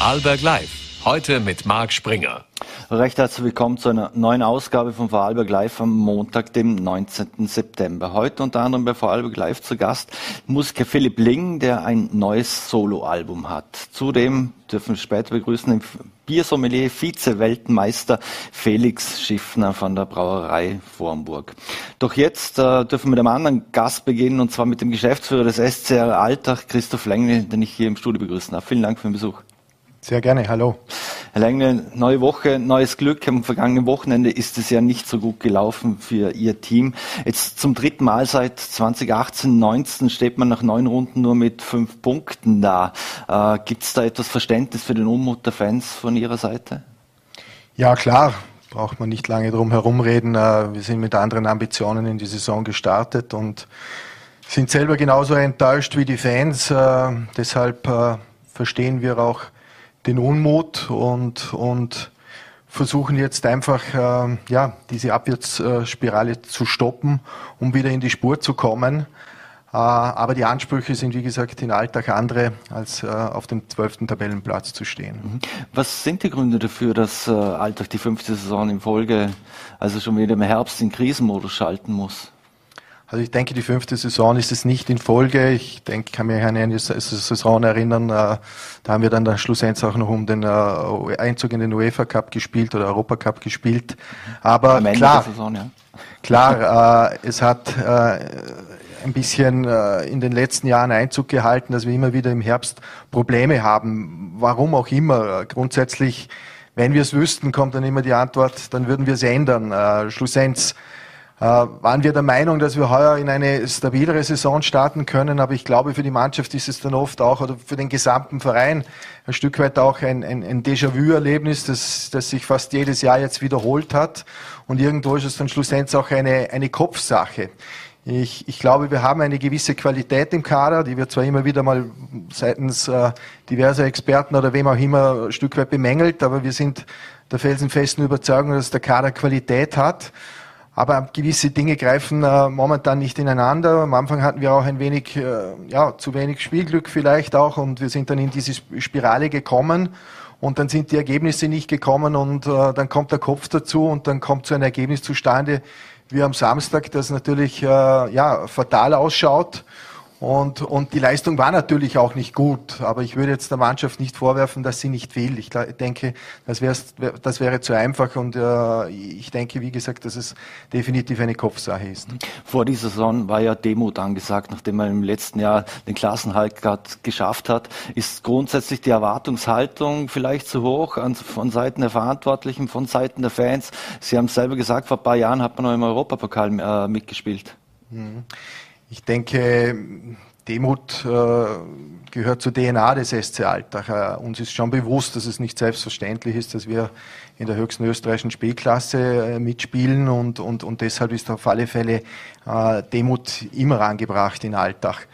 Vorarlberg Live. Heute mit Marc Springer. Recht herzlich willkommen zu einer neuen Ausgabe von Vorarlberg Live am Montag, dem 19. September. Heute unter anderem bei Vorarlberg Live zu Gast Musiker Philipp Ling, der ein neues Soloalbum hat. Zudem dürfen wir später begrüßen den Biersommelier, Vize-Weltmeister Felix Schiffner von der Brauerei Vormburg. Doch jetzt äh, dürfen wir mit einem anderen Gast beginnen, und zwar mit dem Geschäftsführer des SCR Alltag, Christoph Lengle, den ich hier im Studio begrüßen darf. Vielen Dank für den Besuch. Sehr gerne, hallo. Herr Lengle, neue Woche, neues Glück. Am vergangenen Wochenende ist es ja nicht so gut gelaufen für Ihr Team. Jetzt zum dritten Mal seit 2018, 19 steht man nach neun Runden nur mit fünf Punkten da. Äh, Gibt es da etwas Verständnis für den Unmut der Fans von Ihrer Seite? Ja, klar. Braucht man nicht lange drum herumreden. Äh, wir sind mit anderen Ambitionen in die Saison gestartet und sind selber genauso enttäuscht wie die Fans. Äh, deshalb äh, verstehen wir auch den Unmut und, und versuchen jetzt einfach äh, ja, diese Abwärtsspirale zu stoppen, um wieder in die Spur zu kommen. Äh, aber die Ansprüche sind, wie gesagt, in Alltag andere, als äh, auf dem zwölften Tabellenplatz zu stehen. Mhm. Was sind die Gründe dafür, dass äh, Alltag die fünfte Saison in Folge, also schon wieder im Herbst, in Krisenmodus schalten muss? Also ich denke, die fünfte Saison ist es nicht in Folge. Ich denke, kann mich an eine Saison erinnern, äh, da haben wir dann, dann schlussendlich auch noch um den äh, Einzug in den UEFA Cup gespielt oder Europa Cup gespielt. Aber klar, Saison, ja. klar, äh, es hat ein bisschen in den letzten Jahren Einzug gehalten, dass wir immer wieder im Herbst Probleme haben. Warum auch immer. Grundsätzlich, wenn wir es wüssten, kommt dann immer die Antwort, dann würden wir es ändern. Schlussendlich waren wir der Meinung, dass wir heuer in eine stabilere Saison starten können. Aber ich glaube, für die Mannschaft ist es dann oft auch, oder für den gesamten Verein, ein Stück weit auch ein, ein, ein Déjà-vu-Erlebnis, das, das sich fast jedes Jahr jetzt wiederholt hat. Und irgendwo ist es dann schlussendlich auch eine, eine Kopfsache. Ich, ich glaube, wir haben eine gewisse Qualität im Kader, die wird zwar immer wieder mal seitens äh, diverser Experten oder wem auch immer ein Stück weit bemängelt, aber wir sind der felsenfesten Überzeugung, dass der Kader Qualität hat. Aber gewisse Dinge greifen äh, momentan nicht ineinander. Am Anfang hatten wir auch ein wenig, äh, ja, zu wenig Spielglück vielleicht auch und wir sind dann in diese Spirale gekommen und dann sind die Ergebnisse nicht gekommen und äh, dann kommt der Kopf dazu und dann kommt so ein Ergebnis zustande wie am Samstag, das natürlich äh, ja, fatal ausschaut und, und die Leistung war natürlich auch nicht gut, aber ich würde jetzt der Mannschaft nicht vorwerfen, dass sie nicht will. Ich denke, das, das wäre zu einfach und äh, ich denke, wie gesagt, dass es definitiv eine Kopfsache ist. Vor dieser Saison war ja Demut angesagt, nachdem man im letzten Jahr den Klassenhalt gerade geschafft hat. Ist grundsätzlich die Erwartungshaltung vielleicht zu hoch von Seiten der Verantwortlichen, von Seiten der Fans? Sie haben es selber gesagt, vor ein paar Jahren hat man noch im Europapokal äh, mitgespielt. Mhm. Ich denke, Demut äh, gehört zur DNA des SC Alltag. Äh, uns ist schon bewusst, dass es nicht selbstverständlich ist, dass wir in der höchsten österreichischen Spielklasse äh, mitspielen und, und, und deshalb ist auf alle Fälle äh, Demut immer angebracht in Alltag.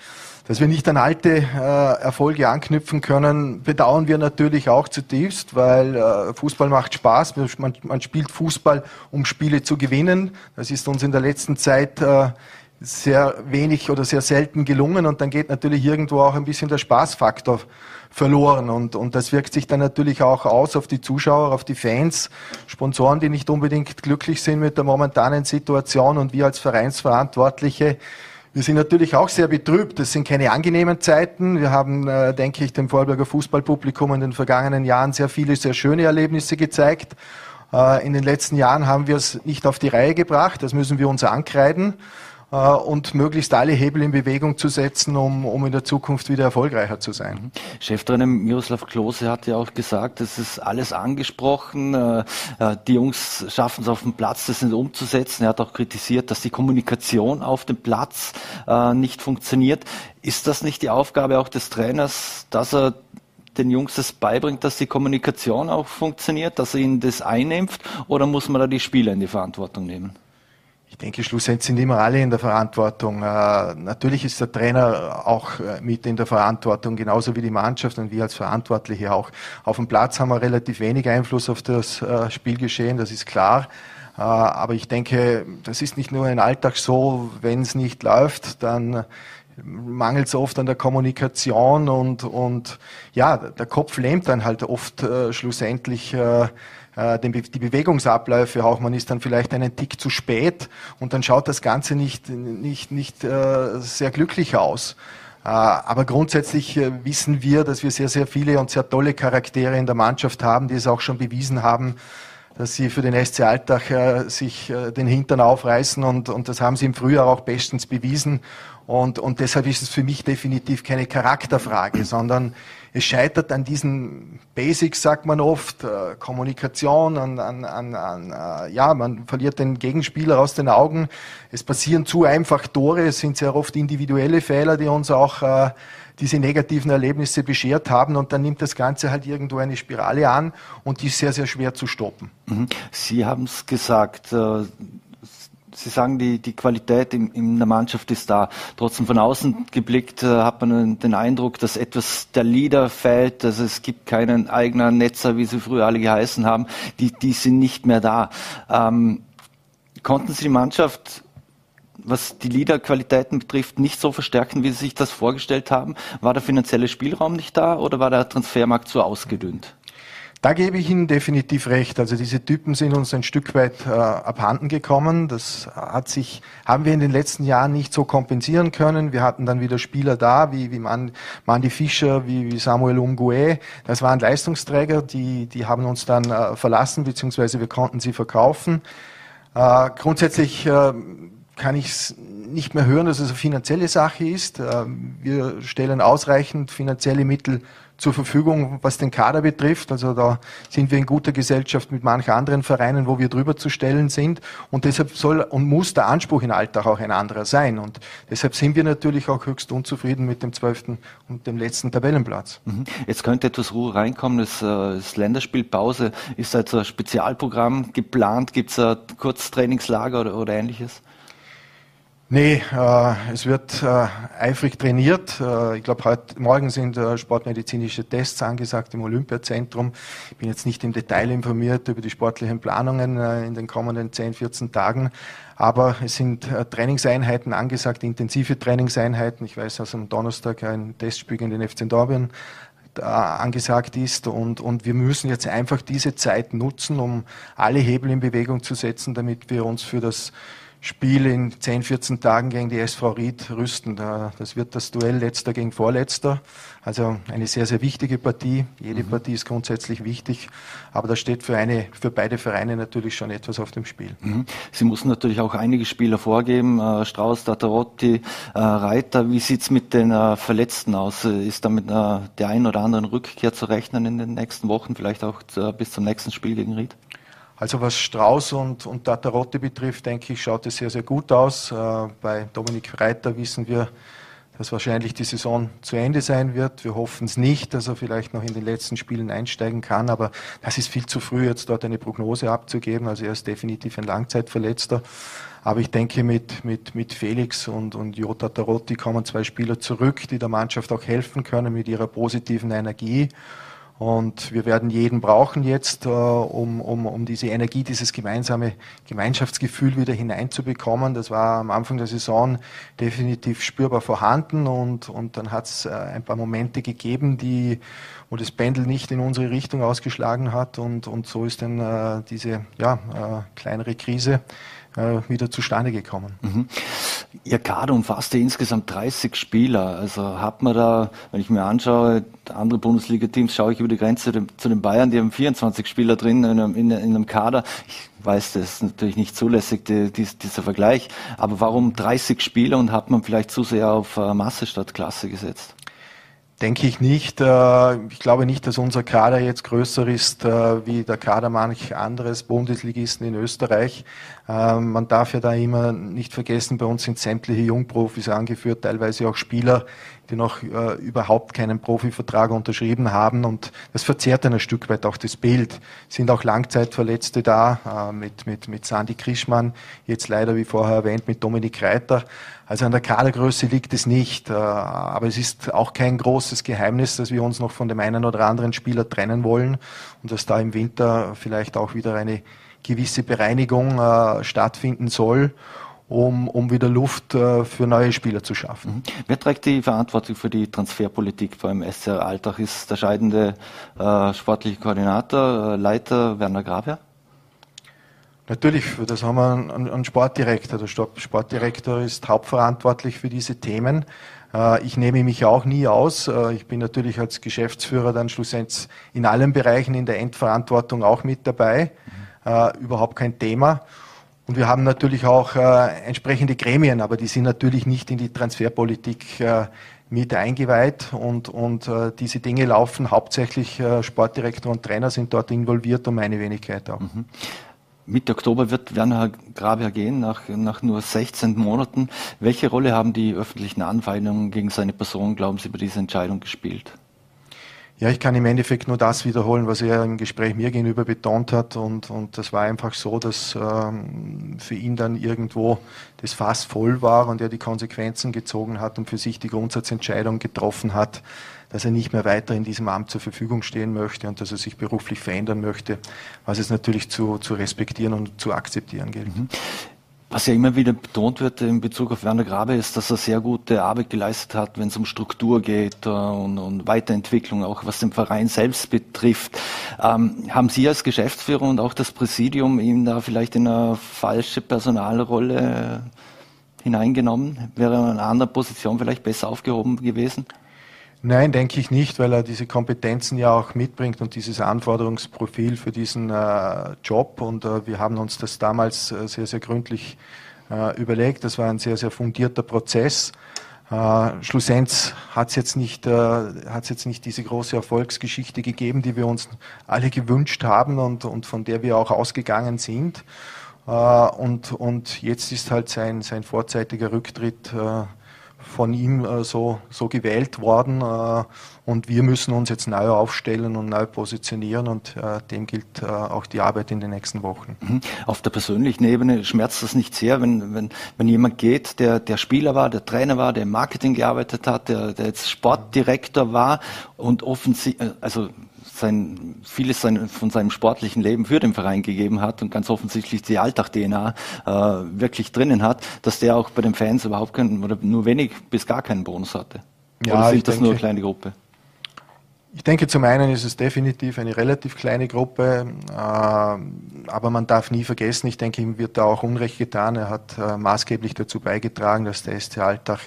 Dass wir nicht an alte äh, Erfolge anknüpfen können, bedauern wir natürlich auch zutiefst, weil äh, Fußball macht Spaß. Man, man, spielt Fußball, um Spiele zu gewinnen. Das ist uns in der letzten Zeit sehr wenig oder sehr selten gelungen und dann geht natürlich irgendwo auch ein bisschen der Spaßfaktor verloren und, und das wirkt sich dann natürlich auch aus auf die Zuschauer, auf die Fans, Sponsoren, die nicht unbedingt glücklich sind mit der momentanen Situation und wir als Vereinsverantwortliche, wir sind natürlich auch sehr betrübt. Es sind keine angenehmen Zeiten. Wir haben, äh, denke ich, dem Vorarlberger Fußballpublikum in den vergangenen Jahren sehr viele, sehr schöne Erlebnisse gezeigt. Äh, in den letzten Jahren haben wir es nicht auf die Reihe gebracht. Das müssen wir uns ankreiden. Äh, und möglichst alle Hebel in Bewegung zu setzen, um, um in der Zukunft wieder erfolgreicher zu sein. Cheftrainer Miroslav Klose hat ja auch gesagt, es ist alles angesprochen, äh, äh, die Jungs schaffen es auf dem Platz, das nicht umzusetzen. Er hat auch kritisiert, dass die Kommunikation auf dem Platz nicht funktioniert. Ist das nicht die Aufgabe auch des Trainers, dass er den Jungs das beibringt, dass die Kommunikation auch funktioniert, dass er ihnen das einnimmt, oder muss man da die Spieler in die Verantwortung nehmen? Ich denke, schlussendlich sind immer alle in der Verantwortung. Äh, natürlich ist der Trainer auch äh, mit in der Verantwortung, genauso wie die Mannschaft und wir als Verantwortliche auch. Auf dem Platz haben wir relativ wenig Einfluss auf das äh, Spielgeschehen, das ist klar. Aber ich denke, das ist nicht nur ein Alltag so, wenn es nicht läuft, dann mangelt es oft an der Kommunikation und, und ja, der Kopf lähmt dann halt oft schlussendlich die Bewegungsabläufe auch. Man ist dann vielleicht einen Tick zu spät und dann schaut das Ganze nicht, nicht, nicht äh, sehr glücklich aus. Äh, aber grundsätzlich äh, wissen wir, dass wir sehr, sehr viele und sehr tolle Charaktere in der Mannschaft haben, die es auch schon bewiesen haben, dass sie für den SC Alltag äh, sich äh, den Hintern aufreißen und, und das haben sie im Frühjahr auch bestens bewiesen. Und, und deshalb ist es für mich definitiv keine Charakterfrage, sondern es scheitert an diesen Basics, sagt man oft, äh, Kommunikation, an, an, an, an äh, ja, man verliert den Gegenspieler aus den Augen. Es passieren zu einfach Tore, es sind sehr oft individuelle Fehler, die uns auch äh, diese negativen Erlebnisse beschert haben und dann nimmt das Ganze halt irgendwo eine Spirale an und die ist sehr, sehr schwer zu stoppen. Mhm. Sie haben es gesagt, äh, Sie sagen, die, die Qualität in, in der Mannschaft ist da. Trotzdem von außen geblickt äh, hat man den Eindruck, dass etwas der Leader fällt, dass es gibt keinen eigenen Netzer, wie sie früher alle geheißen haben. Die, die sind nicht mehr da. Ähm, konnten Sie die Mannschaft was die Leaderqualitäten betrifft, nicht so verstärken, wie Sie sich das vorgestellt haben? War der finanzielle Spielraum nicht da oder war der Transfermarkt zu ausgedünnt? Da gebe ich Ihnen definitiv recht. Also diese Typen sind uns ein Stück weit äh, abhanden gekommen. Das hat sich, haben wir in den letzten Jahren nicht so kompensieren können. Wir hatten dann wieder Spieler da, wie, wie Man, Mandy Fischer, wie, wie Samuel Umgue. Das waren Leistungsträger, die, die haben uns dann äh, verlassen, beziehungsweise wir konnten sie verkaufen. Äh, grundsätzlich äh, kann ich es nicht mehr hören, dass es eine finanzielle Sache ist. Äh, wir stellen ausreichend finanzielle Mittel zur Verfügung, was den Kader betrifft. Also da sind wir in guter Gesellschaft mit manchen anderen Vereinen, wo wir drüber zu stellen sind. Und deshalb soll und muss der Anspruch in Alltag auch ein anderer sein. Und deshalb sind wir natürlich auch höchst unzufrieden mit dem zwölften und dem letzten Tabellenplatz. Mhm. Jetzt könnte etwas Ruhe reinkommen. Das, äh, das Länderspielpause ist also ein Spezialprogramm geplant. Gibt es ein Kurztrainingslager oder, oder ähnliches? Nee, äh, es wird äh, eifrig trainiert. Äh, ich glaube, heute Morgen sind äh, sportmedizinische Tests angesagt im Olympiazentrum. Ich bin jetzt nicht im Detail informiert über die sportlichen Planungen äh, in den kommenden 10, 14 Tagen. Aber es sind äh, Trainingseinheiten angesagt, intensive Trainingseinheiten. Ich weiß, dass am Donnerstag ein Testspiel in den FC Dortmund angesagt ist und, und wir müssen jetzt einfach diese Zeit nutzen, um alle Hebel in Bewegung zu setzen, damit wir uns für das Spiel in 10, 14 Tagen gegen die SV Ried rüsten. Das wird das Duell letzter gegen vorletzter. Also eine sehr, sehr wichtige Partie. Jede mhm. Partie ist grundsätzlich wichtig, aber da steht für, eine, für beide Vereine natürlich schon etwas auf dem Spiel. Mhm. Sie mussten natürlich auch einige Spieler vorgeben, äh, Strauß, Tatarotti, äh, Reiter. Wie sieht's mit den äh, Verletzten aus? Ist da mit der einen oder anderen Rückkehr zu rechnen in den nächsten Wochen, vielleicht auch bis zum nächsten Spiel gegen Ried? Also was Strauß und, und Tatarotte betrifft, denke ich, schaut es sehr, sehr gut aus. Äh, bei Dominik Reiter wissen wir, dass wahrscheinlich die Saison zu Ende sein wird. Wir hoffen es nicht, dass er vielleicht noch in den letzten Spielen einsteigen kann, aber das ist viel zu früh, jetzt dort eine Prognose abzugeben. Also er ist definitiv ein Langzeitverletzter. Aber ich denke, mit, mit, mit Felix und, und Jota Tarotti kommen zwei Spieler zurück, die der Mannschaft auch helfen können mit ihrer positiven Energie. Und wir werden jeden brauchen jetzt, äh, um, um, um diese Energie, dieses gemeinsame Gemeinschaftsgefühl wieder hineinzubekommen. Das war am Anfang der Saison definitiv spürbar vorhanden und, und dann hat es äh, ein paar Momente gegeben, die, wo das Pendel nicht in unsere Richtung ausgeschlagen hat und, und so ist dann äh, diese ja, äh, kleinere Krise äh, wieder zustande gekommen. Mhm. Ihr Kader umfasste insgesamt 30 Spieler. Also hat man da, wenn ich mir anschaue, andere Bundesliga-Teams, schaue ich über die Grenze zu den Bayern, die haben 24 Spieler drin in einem, in einem Kader. Ich weiß, das ist natürlich nicht zulässig, die, die, dieser Vergleich. Aber warum 30 Spieler und hat man vielleicht zu sehr auf äh, Masse statt Klasse gesetzt? Denke ich nicht. Äh, ich glaube nicht, dass unser Kader jetzt größer ist äh, wie der Kader manch anderes Bundesligisten in Österreich. Ähm, man darf ja da immer nicht vergessen, bei uns sind sämtliche Jungprofis angeführt, teilweise auch Spieler, die noch äh, überhaupt keinen Profivertrag unterschrieben haben. Und das verzerrt dann ein Stück weit auch das Bild. Sind auch Langzeitverletzte da, äh, mit, mit, mit Sandy Krischmann, jetzt leider, wie vorher erwähnt, mit Dominik Reiter. Also an der Kadergröße liegt es nicht. Äh, aber es ist auch kein großes Geheimnis, dass wir uns noch von dem einen oder anderen Spieler trennen wollen und dass da im Winter vielleicht auch wieder eine gewisse Bereinigung äh, stattfinden soll. Um, um wieder Luft äh, für neue Spieler zu schaffen. Mhm. Wer trägt die Verantwortung für die Transferpolitik beim SCR Alltag? Ist der scheidende äh, sportliche Koordinator, äh, Leiter Werner Graber? Natürlich, das haben wir einen, einen Sportdirektor. Der Sportdirektor ist hauptverantwortlich für diese Themen. Äh, ich nehme mich auch nie aus. Äh, ich bin natürlich als Geschäftsführer dann schlussendlich in allen Bereichen in der Endverantwortung auch mit dabei. Mhm. Überhaupt kein Thema. Und wir haben natürlich auch äh, entsprechende Gremien, aber die sind natürlich nicht in die Transferpolitik äh, mit eingeweiht und, und äh, diese Dinge laufen hauptsächlich äh, Sportdirektor und Trainer sind dort involviert und meine Wenigkeit auch. Mhm. Mitte Oktober wird Werner Graber gehen, nach, nach nur 16 Monaten. Welche Rolle haben die öffentlichen Anfeindungen gegen seine Person, glauben Sie, bei dieser Entscheidung gespielt? Ja, ich kann im Endeffekt nur das wiederholen, was er im Gespräch mir gegenüber betont hat. Und, und das war einfach so, dass ähm, für ihn dann irgendwo das Fass voll war und er die Konsequenzen gezogen hat und für sich die Grundsatzentscheidung getroffen hat, dass er nicht mehr weiter in diesem Amt zur Verfügung stehen möchte und dass er sich beruflich verändern möchte, was es natürlich zu, zu respektieren und zu akzeptieren gilt. Mhm. Was ja immer wieder betont wird in Bezug auf Werner Grabe ist, dass er sehr gute Arbeit geleistet hat, wenn es um Struktur geht äh, und, und, Weiterentwicklung, auch was den Verein selbst betrifft. Ähm, haben Sie als Geschäftsführer und auch das Präsidium ihm da vielleicht in eine falsche Personalrolle hineingenommen? Wäre er in einer anderen Position vielleicht besser aufgehoben gewesen? Nein, denke ich nicht, weil er diese Kompetenzen ja auch mitbringt und dieses Anforderungsprofil für diesen äh, Job. Und äh, wir haben uns das damals äh, sehr, sehr gründlich äh, überlegt. Das war ein sehr, sehr fundierter Prozess. Äh, schlussendlich hat es jetzt nicht, äh, hat jetzt nicht diese große Erfolgsgeschichte gegeben, die wir uns alle gewünscht haben und, und von der wir auch ausgegangen sind. Und, und jetzt ist halt sein, sein vorzeitiger Rücktritt von ihm äh, so, so gewählt worden äh, und wir müssen uns jetzt neu aufstellen und neu positionieren und äh, dem gilt äh, auch die Arbeit in den nächsten Wochen. Mhm. Auf der persönlichen Ebene schmerzt das nicht sehr, wenn, wenn, wenn jemand geht, der, der Spieler war, der Trainer war, der im Marketing gearbeitet hat, der, der jetzt Sportdirektor war und offensichtlich, äh, also sein, vieles sein, von seinem sportlichen Leben für den Verein gegeben hat und ganz offensichtlich die Alltag-DNA äh, wirklich drinnen hat, dass der auch bei den Fans überhaupt keinen oder nur wenig bis gar keinen Bonus hatte. Ja, oder sind das denke, nur eine kleine Gruppe? Ich denke, zum einen ist es definitiv eine relativ kleine Gruppe, äh, aber man darf nie vergessen, ich denke, ihm wird da auch Unrecht getan. Er hat äh, maßgeblich dazu beigetragen, dass der SC Alltag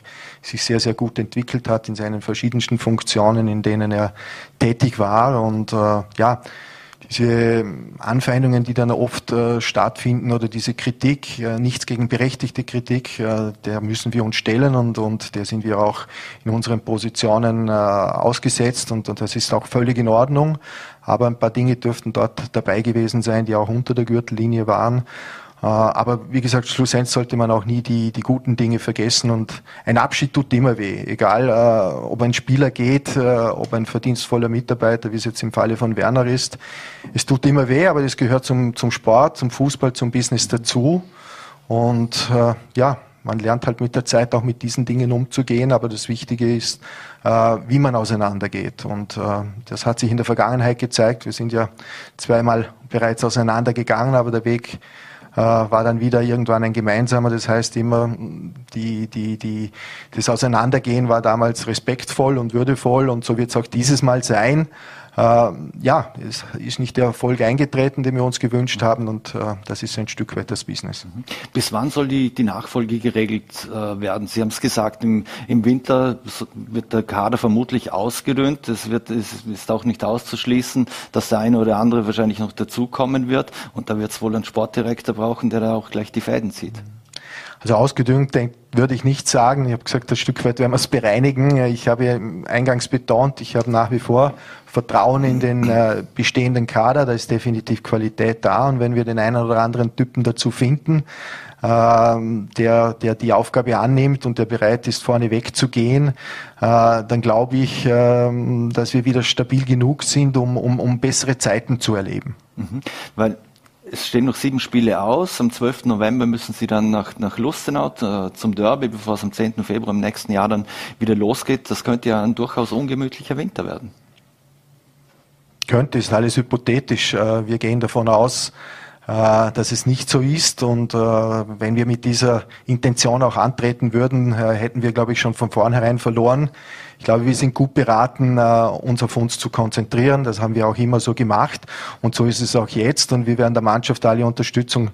sich sehr, sehr gut entwickelt hat in seinen verschiedensten Funktionen, in denen er tätig war. Und äh, ja, diese Anfeindungen, die dann oft äh, stattfinden oder diese Kritik, nichts gegen berechtigte Kritik, der müssen wir uns stellen und, und der sind wir auch in unseren Positionen äh, ausgesetzt und, und das ist auch völlig in Ordnung. Aber ein paar Dinge dürften dort dabei gewesen sein, die auch unter der Gürtellinie waren. Äh, aber wie gesagt, schlussendlich sollte man auch nie die, die guten Dinge vergessen und ein Abschied tut immer weh. Egal, äh, ob ein Spieler geht, äh, ob ein verdienstvoller Mitarbeiter, wie es jetzt im Falle von Werner ist. Es tut immer weh, aber das gehört zum, zum Sport, zum Fußball, zum Business dazu. Und ja, man lernt halt mit der Zeit auch mit diesen Dingen umzugehen, aber das Wichtige ist, wie man auseinandergeht. Und das hat sich in der Vergangenheit gezeigt. Wir sind ja zweimal bereits auseinandergegangen, aber der Weg war dann wieder irgendwann ein gemeinsamer. Das heißt immer, die, die, die, das Auseinandergehen war damals respektvoll und würdevoll und so wird es auch dieses Mal sein. Äh, ja, es ist nicht der Erfolg eingetreten, den wir uns gewünscht haben und äh, das ist ein Stück weit das Business. Mhm. Bis wann soll die, die Nachfolge geregelt äh, werden? Sie haben es gesagt, im, im Winter wird der Kader vermutlich ausgedünnt. Es wird, es ist auch nicht auszuschließen, dass der eine oder andere wahrscheinlich noch dazukommen wird und da wird es wohl einen Sportdirektor brauchen, der da auch gleich die Fäden zieht. Also ausgedüngt würde ich nicht sagen. Ich habe gesagt, ein Stück weit werden wir es bereinigen. Ich habe eingangs betont, ich habe nach wie vor Vertrauen in den äh, bestehenden Kader. Da ist definitiv Qualität da. Und wenn wir den einen oder anderen Typen dazu finden, ähm, der, der die Aufgabe annimmt und der bereit ist, vorne wegzugehen, äh, dann glaube ich, ähm, dass wir wieder stabil genug sind, um, um, um bessere Zeiten zu erleben. Mhm. Weil es stehen noch sieben Spiele aus. Am 12. November müssen Sie dann nach, nach Lustenau äh, zum Derby, bevor es am 10. Februar im nächsten Jahr dann wieder losgeht. Das könnte ja ein durchaus ungemütlicher Winter werden. Könnte, ist alles hypothetisch. Äh, wir gehen davon aus, dass es nicht so ist. Und äh, wenn wir mit dieser Intention auch antreten würden, äh, hätten wir, glaube ich, schon von vornherein verloren. Ich glaube, wir sind gut beraten, uns auf uns zu konzentrieren. Das haben wir auch immer so gemacht. Und so ist es auch jetzt. Und wir werden der Mannschaft alle Unterstützung,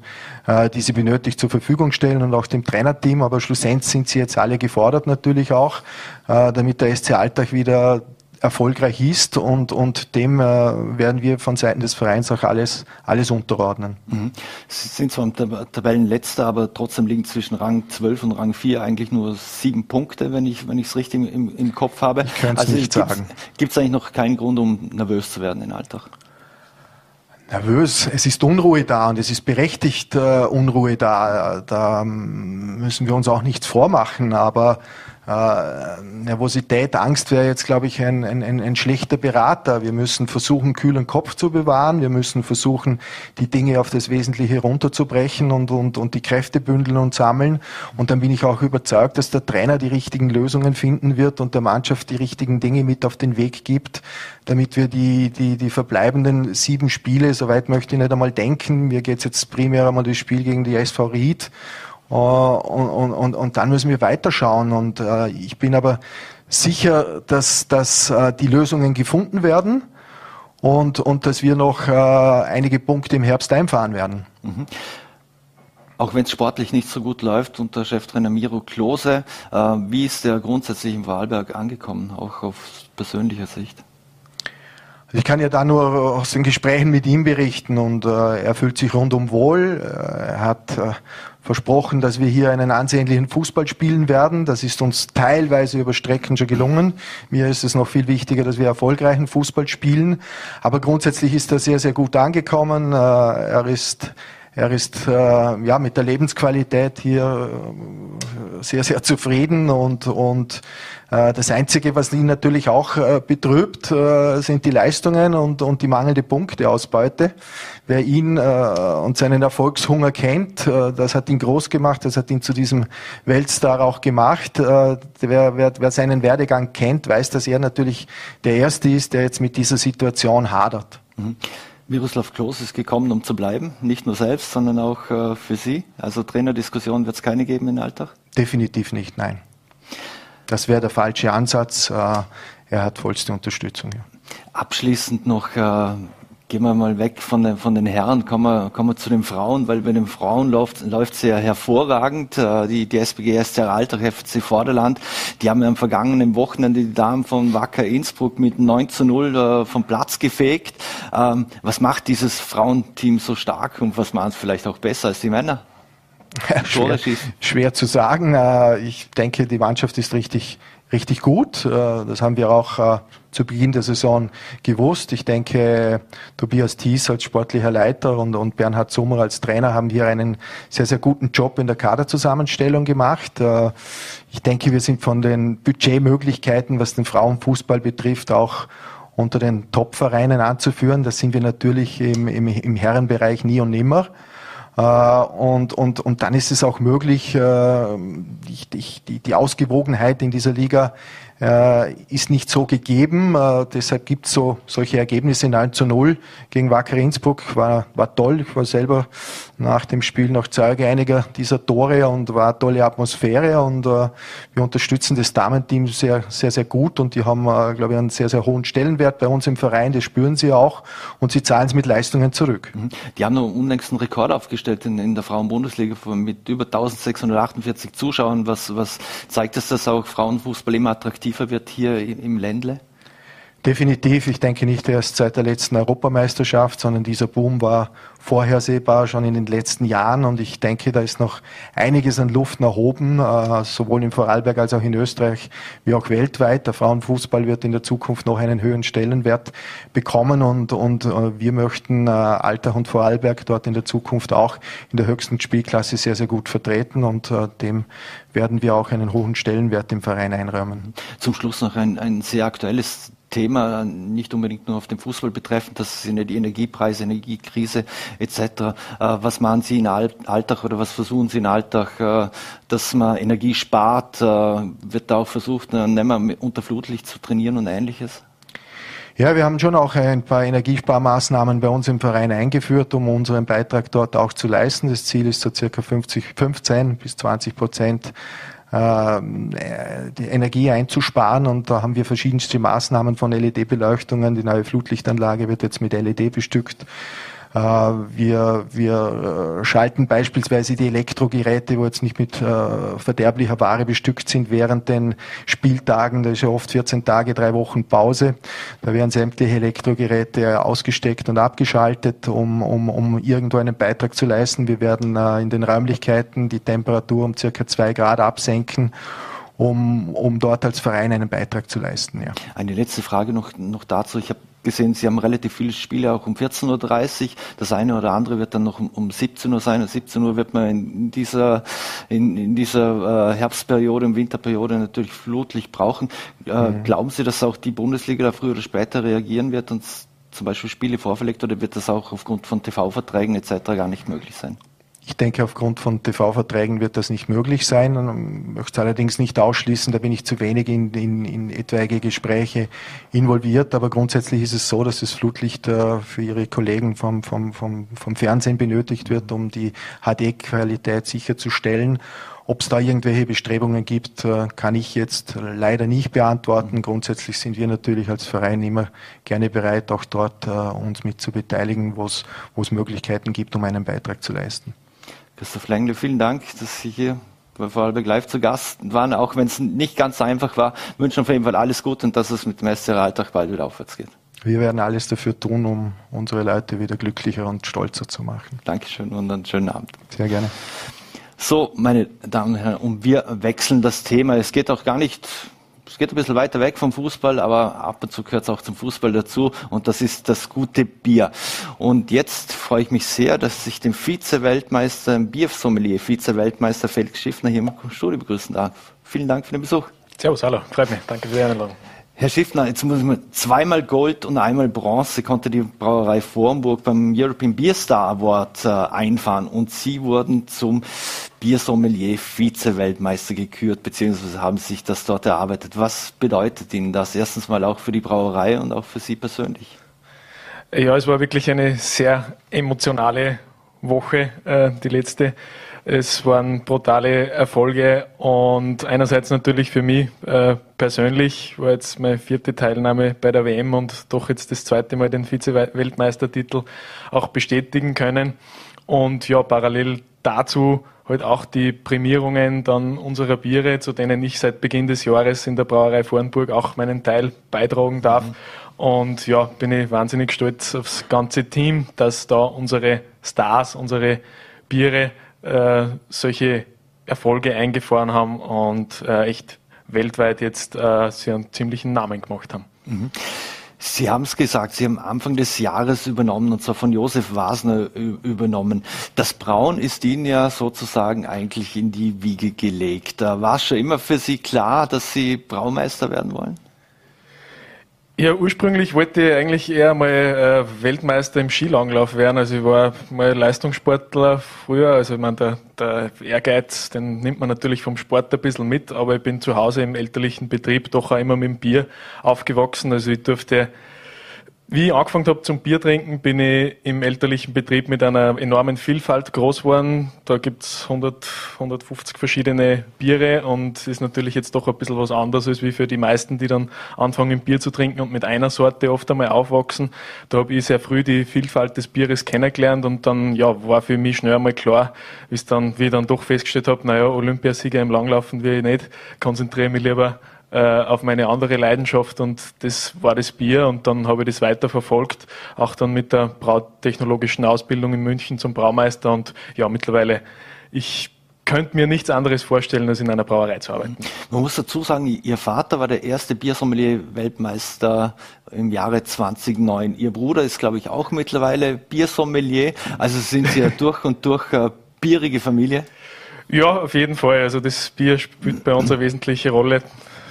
die sie benötigt, zur Verfügung stellen und auch dem Trainerteam. Aber schlussendlich sind sie jetzt alle gefordert natürlich auch, damit der SC Alltag wieder erfolgreich ist und, und dem äh, werden wir von Seiten des Vereins auch alles, alles unterordnen. Mhm. Sie sind zwar im Tabellenletzter, aber trotzdem liegen zwischen Rang 12 und Rang 4 eigentlich nur sieben Punkte, wenn ich wenn es richtig im, im Kopf habe. Ich kann es also nicht sagen. Gibt es eigentlich noch keinen Grund, um nervös zu werden in Alltag? nervös. Es ist Unruhe da und es ist berechtigt äh, Unruhe da. Da müssen wir uns auch nichts vormachen, aber äh, Nervosität, Angst wäre jetzt, glaube ich, ein, ein, ein schlechter Berater. Wir müssen versuchen, kühlen Kopf zu bewahren. Wir müssen versuchen, die Dinge auf das Wesentliche runterzubrechen und, und, und die Kräfte bündeln und sammeln. Und dann bin ich auch überzeugt, dass der Trainer die richtigen Lösungen finden wird und der Mannschaft die richtigen Dinge mit auf den Weg gibt, damit wir die, die, die verbleibenden sieben Spiele, soweit möchte ich nicht einmal denken, mir geht es jetzt primär einmal das Spiel gegen die SV Ried äh, und, und, und, dann müssen wir weiterschauen. Und äh, ich bin aber sicher, dass, dass äh, die Lösungen gefunden werden und, und dass wir noch einige Punkte im Herbst einfahren werden. Mhm. Auch wenn es sportlich nicht so gut läuft unter Cheftrainer Miro Klose, wie ist der grundsätzlich im Wahlberg angekommen, auch aus persönlicher Sicht? Ich kann ja da nur aus den Gesprächen mit ihm berichten und er fühlt sich rundum wohl. Er hat versprochen, dass wir hier einen ansehnlichen Fußball spielen werden. Das ist uns teilweise über Strecken schon gelungen. Mir ist es noch viel wichtiger, dass wir erfolgreichen Fußball spielen. Aber grundsätzlich ist er sehr, sehr gut angekommen. Äh, er ist er ist äh, ja mit der Lebensqualität hier äh, sehr, sehr zufrieden und, und äh, das Einzige, was ihn natürlich auch äh, betrübt, äh, sind die Leistungen und, und die mangelnde Punkteausbeute. Wer ihn und seinen Erfolgshunger kennt, das hat ihn groß gemacht, das hat ihn zu diesem Weltstar auch gemacht. Wer, wer, wer seinen Werdegang kennt, weiß, dass er natürlich der Erste ist, der jetzt mit dieser Situation hadert. Mhm. Miroslav Klos ist gekommen, um zu bleiben, nicht nur selbst, sondern auch äh, für Sie. Also Trainerdiskussion wird es keine geben in Alltag? Definitiv nicht, nein. Das wäre der falsche Ansatz. Äh, er hat vollste Unterstützung. Ja. Abschließend noch, äh, gehen wir mal weg von den, von den Herren, kommen wir, kommen wir zu den Frauen, weil bei den Frauen läuft läuft sehr hervorragend. Äh, die, die SPG SCR Alter FC Vorderland, die haben ja am vergangenen Wochenende die Damen von Wacker Innsbruck mit 9 zu 0 äh, vom Platz gefegt. Ähm, was macht dieses Frauenteam so stark und was macht es vielleicht auch besser als die Männer? schwer, schwer zu sagen. Äh, ich denke, die Mannschaft ist richtig, richtig gut. Äh, das haben wir auch äh, zu Beginn der Saison gewusst. Ich denke, Tobias Thies als sportlicher Leiter und, und Bernhard Sommer als Trainer haben hier einen sehr, sehr guten Job in der Kaderzusammenstellung gemacht. Ich denke, wir sind von den Budgetmöglichkeiten, was den Frauenfußball betrifft, auch unter den Top-Vereinen anzuführen. Das sind wir natürlich im, im, im Herrenbereich nie und nimmer. Äh, und, und, und dann ist es auch möglich, äh, die, die, die Ausgewogenheit in dieser Liga ist nicht so gegeben. Äh, deshalb gibt es so, solche Ergebnisse 9 zu 0 gegen Wacker Innsbruck. War, war toll. Ich war selber nach dem Spiel noch Zeuge einiger dieser Tore und war eine tolle Atmosphäre. Und äh, wir unterstützen das Damenteam sehr, sehr, sehr gut. Und die haben, äh, glaube ich, einen sehr, sehr hohen Stellenwert bei uns im Verein. Das spüren sie auch. Und sie zahlen es mit Leistungen zurück. Mhm. Die haben noch unlängst einen Rekord aufgestellt in, der Frauenbundesliga mit über 1648 Zuschauern. Was, was zeigt dass auch Frauenfußball immer attraktiv attraktiver wird hier im Ländle? Definitiv. Ich denke nicht erst seit der letzten Europameisterschaft, sondern dieser Boom war vorhersehbar schon in den letzten Jahren und ich denke, da ist noch einiges an Luft nach oben, äh, sowohl in Vorarlberg als auch in Österreich wie auch weltweit. Der Frauenfußball wird in der Zukunft noch einen höheren Stellenwert bekommen und, und äh, wir möchten äh, Altach und Vorarlberg dort in der Zukunft auch in der höchsten Spielklasse sehr, sehr gut vertreten und dem werden wir auch einen hohen Stellenwert im Verein einräumen. Zum Schluss noch ein, ein sehr aktuelles Thema, nicht unbedingt nur auf den Fußball betreffend, das sind ja die Energiepreise, Energiekrise etc. Äh, was machen Sie in Alltag oder was versuchen Sie in Alltag, äh, dass man Energie spart? Äh, wird da auch versucht, mehr unter Flutlicht zu trainieren und ähnliches? Ja, wir haben schon auch ein paar Energiesparmaßnahmen bei uns im Verein eingeführt, um unseren Beitrag dort auch zu leisten. Das Ziel ist so circa 50, 15 bis 20 Prozent die Energie einzusparen. Und da haben wir verschiedenste Maßnahmen von LED-Beleuchtungen. Die neue Flutlichtanlage wird jetzt mit LED bestückt. Äh, wir, wir äh, schalten beispielsweise die Elektrogeräte, wo jetzt nicht mit äh, verderblicher Ware bestückt sind, während den Spieltagen, da ist ja oft 14 Tage, drei Wochen Pause. Da werden sämtliche Elektrogeräte ausgesteckt und abgeschaltet, um, um, um irgendwo einen Beitrag zu leisten. Wir werden in den Räumlichkeiten die Temperatur um circa zwei Grad absenken um, um dort als Verein einen Beitrag zu leisten. Ja. Eine letzte Frage noch, noch dazu. Ich habe gesehen, Sie haben relativ viele Spiele auch um 14.30 Uhr. Das eine oder andere wird dann noch um, um 17 Uhr sein. Um 17 Uhr wird man in dieser, in, in dieser äh, Herbstperiode, im Winterperiode natürlich Flutlicht brauchen. Äh, mhm. Glauben Sie, dass auch die Bundesliga da früher oder später reagieren wird und zum Beispiel Spiele vorverlegt oder wird das auch aufgrund von TV-Verträgen etc. gar nicht möglich sein? Ich denke, aufgrund von TV-Verträgen wird das nicht möglich sein. Ich möchte es allerdings nicht ausschließen, da bin ich zu wenig in, in, in etwaige Gespräche involviert. Aber grundsätzlich ist es so, dass das Flutlicht äh, für Ihre Kollegen vom, vom, vom, vom Fernsehen benötigt wird, um die HD-Qualität sicherzustellen. Ob es da irgendwelche Bestrebungen gibt, äh, kann ich jetzt leider nicht beantworten. Grundsätzlich sind wir natürlich als Verein immer gerne bereit, auch dort äh, uns mit zu beteiligen, wo es Möglichkeiten gibt, um einen Beitrag zu leisten. Christoph Lengle, vielen Dank, dass Sie hier bei Vorarlberg Live zu Gast waren, auch wenn es nicht ganz einfach war. Wir wünschen auf jeden Fall alles Gute und dass es mit dem SCR Alltag bald wieder aufwärts geht. Wir werden alles dafür tun, um unsere Leute wieder glücklicher und stolzer zu machen. Dankeschön und einen schönen Abend. Sehr gerne. So, meine Damen und Herren, und wir wechseln das Thema. Es geht auch gar nicht es geht ein bisschen weiter weg vom Fußball, aber ab und zu gehört es auch zum Fußball dazu und das ist das gute Bier. Und jetzt freue ich mich sehr, dass ich den Vize-Weltmeister, Biersommelier, Vize-Weltmeister Felix Schiffner hier im Studio begrüßen darf. Vielen Dank für den Besuch. Servus, hallo, freut mich. Danke für die Einladung. Herr Schiffner, jetzt muss man zweimal Gold und einmal Bronze konnte die Brauerei Vormburg beim European Beer Star Award äh, einfahren und Sie wurden zum Biersommelier Vize-Weltmeister gekürt, beziehungsweise haben sich das dort erarbeitet. Was bedeutet Ihnen das? Erstens mal auch für die Brauerei und auch für Sie persönlich. Ja, es war wirklich eine sehr emotionale Woche, äh, die letzte. Es waren brutale Erfolge und einerseits natürlich für mich äh, persönlich war jetzt meine vierte Teilnahme bei der WM und doch jetzt das zweite Mal den Vize-Weltmeistertitel auch bestätigen können. Und ja, parallel dazu halt auch die Prämierungen dann unserer Biere, zu denen ich seit Beginn des Jahres in der Brauerei Vornburg auch meinen Teil beitragen darf. Mhm. Und ja, bin ich wahnsinnig stolz aufs ganze Team, dass da unsere Stars, unsere Biere äh, solche Erfolge eingefahren haben und äh, echt weltweit jetzt äh, sie einen ziemlichen Namen gemacht haben. Mhm. Sie haben es gesagt, Sie haben Anfang des Jahres übernommen, und zwar von Josef Wasner übernommen. Das Braun ist Ihnen ja sozusagen eigentlich in die Wiege gelegt. War es schon immer für Sie klar, dass Sie Braumeister werden wollen? Ja, ursprünglich wollte ich eigentlich eher mal äh, Weltmeister im Skilanglauf werden. Also ich war mal Leistungssportler früher. Also ich meine, der, der Ehrgeiz, den nimmt man natürlich vom Sport ein bisschen mit, aber ich bin zu Hause im elterlichen Betrieb doch auch immer mit dem Bier aufgewachsen. Also ich durfte wie ich angefangen habe zum Bier trinken, bin ich im elterlichen Betrieb mit einer enormen Vielfalt groß geworden. Da gibt's 100, 150 verschiedene Biere und ist natürlich jetzt doch ein bisschen was anderes als wie für die meisten, die dann anfangen Bier zu trinken und mit einer Sorte oft einmal aufwachsen. Da habe ich sehr früh die Vielfalt des Bieres kennengelernt und dann ja, war für mich schnell einmal klar, wie dann, wie ich dann doch festgestellt habe, naja, Olympiasieger im Langlaufen will ich nicht, konzentriere mich lieber auf meine andere Leidenschaft und das war das Bier und dann habe ich das weiter verfolgt, auch dann mit der brautechnologischen Ausbildung in München zum Braumeister und ja, mittlerweile ich könnte mir nichts anderes vorstellen, als in einer Brauerei zu arbeiten. Man muss dazu sagen, Ihr Vater war der erste Biersommelier-Weltmeister im Jahre 2009. Ihr Bruder ist, glaube ich, auch mittlerweile Biersommelier. Also sind Sie ja durch und durch eine bierige Familie. Ja, auf jeden Fall. Also das Bier spielt bei uns eine wesentliche Rolle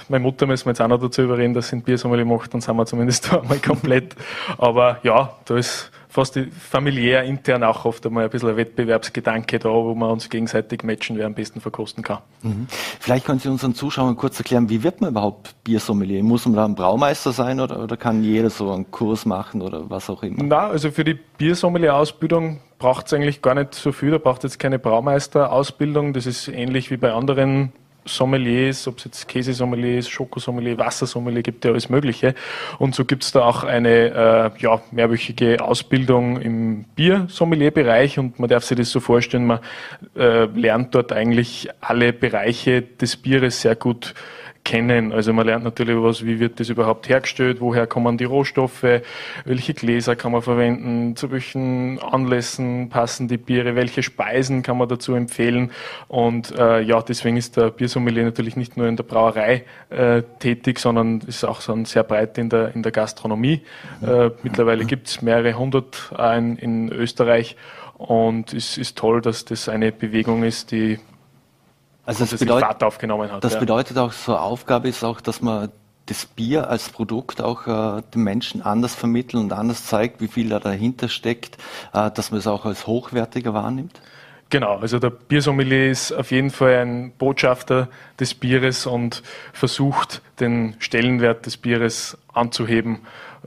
meine Mutter müssen wir jetzt auch noch dazu überreden, dass sie ein Biersommelier macht, dann sind wir zumindest da einmal komplett. Aber ja, da ist fast familiär intern auch oft einmal ein bisschen ein Wettbewerbsgedanke da, wo man uns gegenseitig matchen, wer am besten verkosten kann. Mhm. Vielleicht können Sie unseren Zuschauern kurz erklären, wie wird man überhaupt Biersommelier? Muss man da ein Braumeister sein oder, oder kann jeder so einen Kurs machen oder was auch immer? Na, also für die Biersommelier-Ausbildung braucht es eigentlich gar nicht so viel. Da braucht es jetzt keine Braumeister-Ausbildung. Das ist ähnlich wie bei anderen Sommeliers, ob es jetzt Käsesommelier ist, Schokosommelier, Wassersommelier, gibt ja alles Mögliche. Und so gibt es da auch eine äh, ja, mehrwöchige Ausbildung im Biersommelierbereich und man darf sich das so vorstellen, man äh, lernt dort eigentlich alle Bereiche des Bieres sehr gut kennen. Also man lernt natürlich was, wie wird das überhaupt hergestellt, woher kommen die Rohstoffe, welche Gläser kann man verwenden, zu welchen Anlässen passen die Biere, welche Speisen kann man dazu empfehlen. Und äh, ja, deswegen ist der Biersommelier natürlich nicht nur in der Brauerei äh, tätig, sondern ist auch so sehr breit in der, in der Gastronomie. Äh, mittlerweile gibt es mehrere hundert in, in Österreich. Und es ist toll, dass das eine Bewegung ist, die also das bedeutet, Fahrt aufgenommen hat. Das ja. bedeutet auch, so eine Aufgabe ist auch, dass man das Bier als Produkt auch äh, den Menschen anders vermitteln und anders zeigt, wie viel da dahinter steckt, äh, dass man es auch als hochwertiger wahrnimmt? Genau, also der Biersommelier ist auf jeden Fall ein Botschafter des Bieres und versucht, den Stellenwert des Bieres anzuheben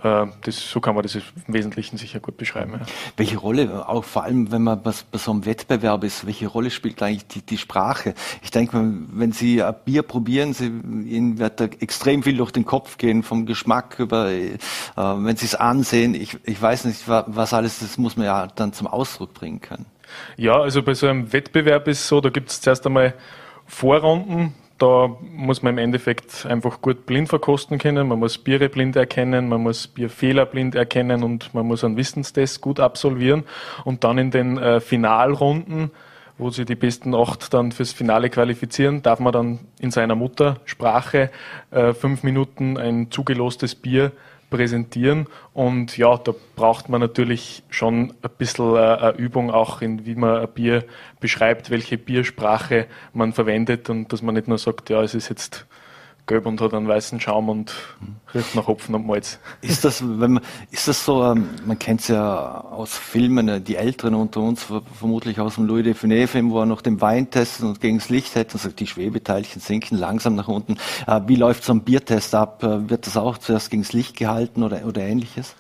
äh, das, so kann man das im Wesentlichen sicher gut beschreiben. Ja. Welche Rolle, auch vor allem wenn man bei, so einem Wettbewerb ist, welche Rolle spielt eigentlich die, die Sprache? Ich denke, wenn Sie ein Bier probieren, Sie, Ihnen wird da extrem viel durch den Kopf gehen, vom Geschmack über, äh, wenn Sie es ansehen, ich, ich weiß nicht, was alles, das muss man ja dann zum Ausdruck bringen können. Ja, also bei so einem Wettbewerb ist es so, da gibt es zuerst einmal Vorrunden, da muss man im Endeffekt einfach gut blind verkosten können. Man muss Biere blind erkennen, man muss Bierfehler blind erkennen und man muss einen Wissenstest gut absolvieren. Und dann in den äh, Finalrunden, wo sie die besten acht dann fürs Finale qualifizieren, darf man dann in seiner Muttersprache äh, fünf Minuten ein zugelostes Bier präsentieren. Und ja, da braucht man natürlich schon ein bisschen äh, Übung auch in, wie man ein Bier beschreibt, welche Biersprache man verwendet und dass man nicht nur sagt, ja, es ist jetzt gelb und hat einen weißen Schaum und riecht nach Hopfen und Malz. Ist das, wenn man, ist das so, ähm, man kennt es ja aus Filmen, äh, die Älteren unter uns, vermutlich aus dem Louis de Funès-Film, wo er noch den Wein testet und gegen das Licht hält und sagt, die Schwebeteilchen sinken langsam nach unten. Äh, wie läuft so ein Biertest ab? Äh, wird das auch zuerst gegen das Licht gehalten oder, oder ähnliches?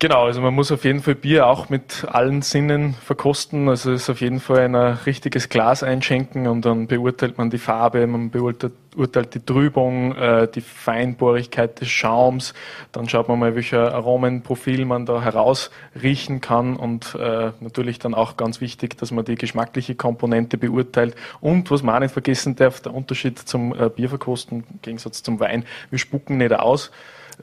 Genau, also man muss auf jeden Fall Bier auch mit allen Sinnen verkosten. Also es ist auf jeden Fall ein richtiges Glas einschenken und dann beurteilt man die Farbe, man beurteilt die Trübung, äh, die Feinbohrigkeit des Schaums. Dann schaut man mal, welcher Aromenprofil man da herausriechen kann und äh, natürlich dann auch ganz wichtig, dass man die geschmackliche Komponente beurteilt. Und was man auch nicht vergessen darf, der Unterschied zum äh, Bierverkosten im Gegensatz zum Wein, wir spucken nicht aus.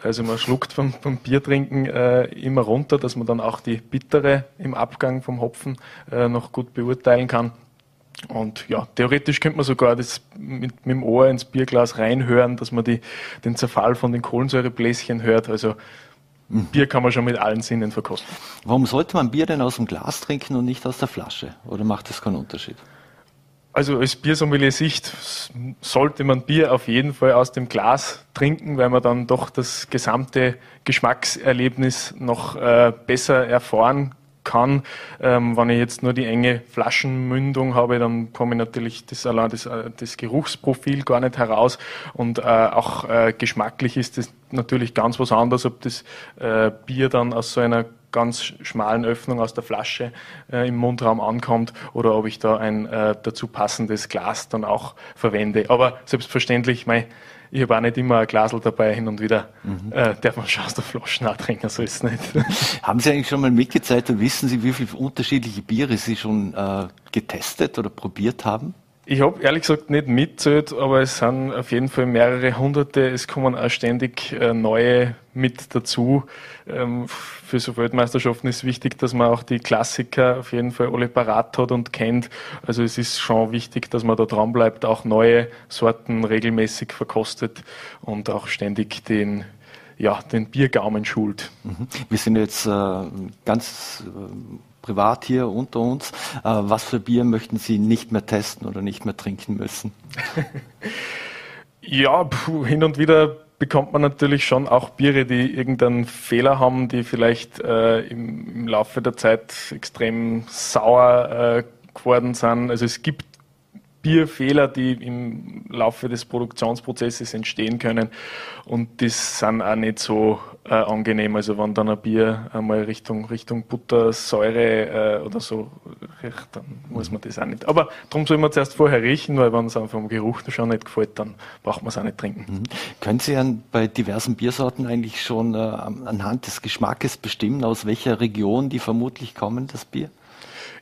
Also man schluckt vom, vom Biertrinken äh, immer runter, dass man dann auch die bittere im Abgang vom Hopfen äh, noch gut beurteilen kann. Und ja, theoretisch könnte man sogar das mit, mit dem Ohr ins Bierglas reinhören, dass man die, den Zerfall von den Kohlensäurebläschen hört. Also mhm. Bier kann man schon mit allen Sinnen verkosten. Warum sollte man Bier denn aus dem Glas trinken und nicht aus der Flasche? Oder macht das keinen Unterschied? Also als Biersommelier-Sicht sollte man Bier auf jeden Fall aus dem Glas trinken, weil man dann doch das gesamte Geschmackserlebnis noch äh, besser erfahren kann. Ähm, wenn ich jetzt nur die enge Flaschenmündung habe, dann komme ich natürlich das, allein das, äh, das Geruchsprofil gar nicht heraus. Und äh, auch äh, geschmacklich ist das natürlich ganz was anderes, ob das äh, Bier dann aus so einer ganz schmalen Öffnung aus der Flasche äh, im Mundraum ankommt oder ob ich da ein äh, dazu passendes Glas dann auch verwende. Aber selbstverständlich, mein, ich habe auch nicht immer ein Glasel dabei, hin und wieder mhm. äh, darf man schon aus der Flasche trinken, so ist es nicht. Haben Sie eigentlich schon mal mitgezählt und wissen Sie, wie viele unterschiedliche Biere Sie schon äh, getestet oder probiert haben? Ich habe ehrlich gesagt nicht mitzählt, aber es sind auf jeden Fall mehrere hunderte. Es kommen auch ständig äh, neue mit dazu. Ähm, für so Weltmeisterschaften ist wichtig, dass man auch die Klassiker auf jeden Fall alle parat hat und kennt. Also es ist schon wichtig, dass man da dran bleibt, auch neue Sorten regelmäßig verkostet und auch ständig den ja, den Biergaumen schult. Mhm. Wir sind jetzt äh, ganz äh, privat hier unter uns. Äh, was für Bier möchten Sie nicht mehr testen oder nicht mehr trinken müssen? ja, puh, hin und wieder bekommt man natürlich schon auch Biere, die irgendeinen Fehler haben, die vielleicht äh, im, im, Laufe der Zeit extrem sauer äh, geworden sind. Also es gibt Bierfehler, die im Laufe des Produktionsprozesses entstehen können. Und das sind auch nicht so äh, angenehm. Also wenn dann ein Bier einmal Richtung, Richtung Butter, Säure äh, oder so riecht, dann muss man das auch nicht. Aber darum soll man zuerst vorher riechen, weil wenn es einem vom Geruch schon nicht gefällt, dann braucht man es auch nicht trinken. Mhm. Können Sie an, bei diversen Biersorten eigentlich schon äh, anhand des Geschmackes bestimmen, aus welcher Region die vermutlich kommen, das Bier?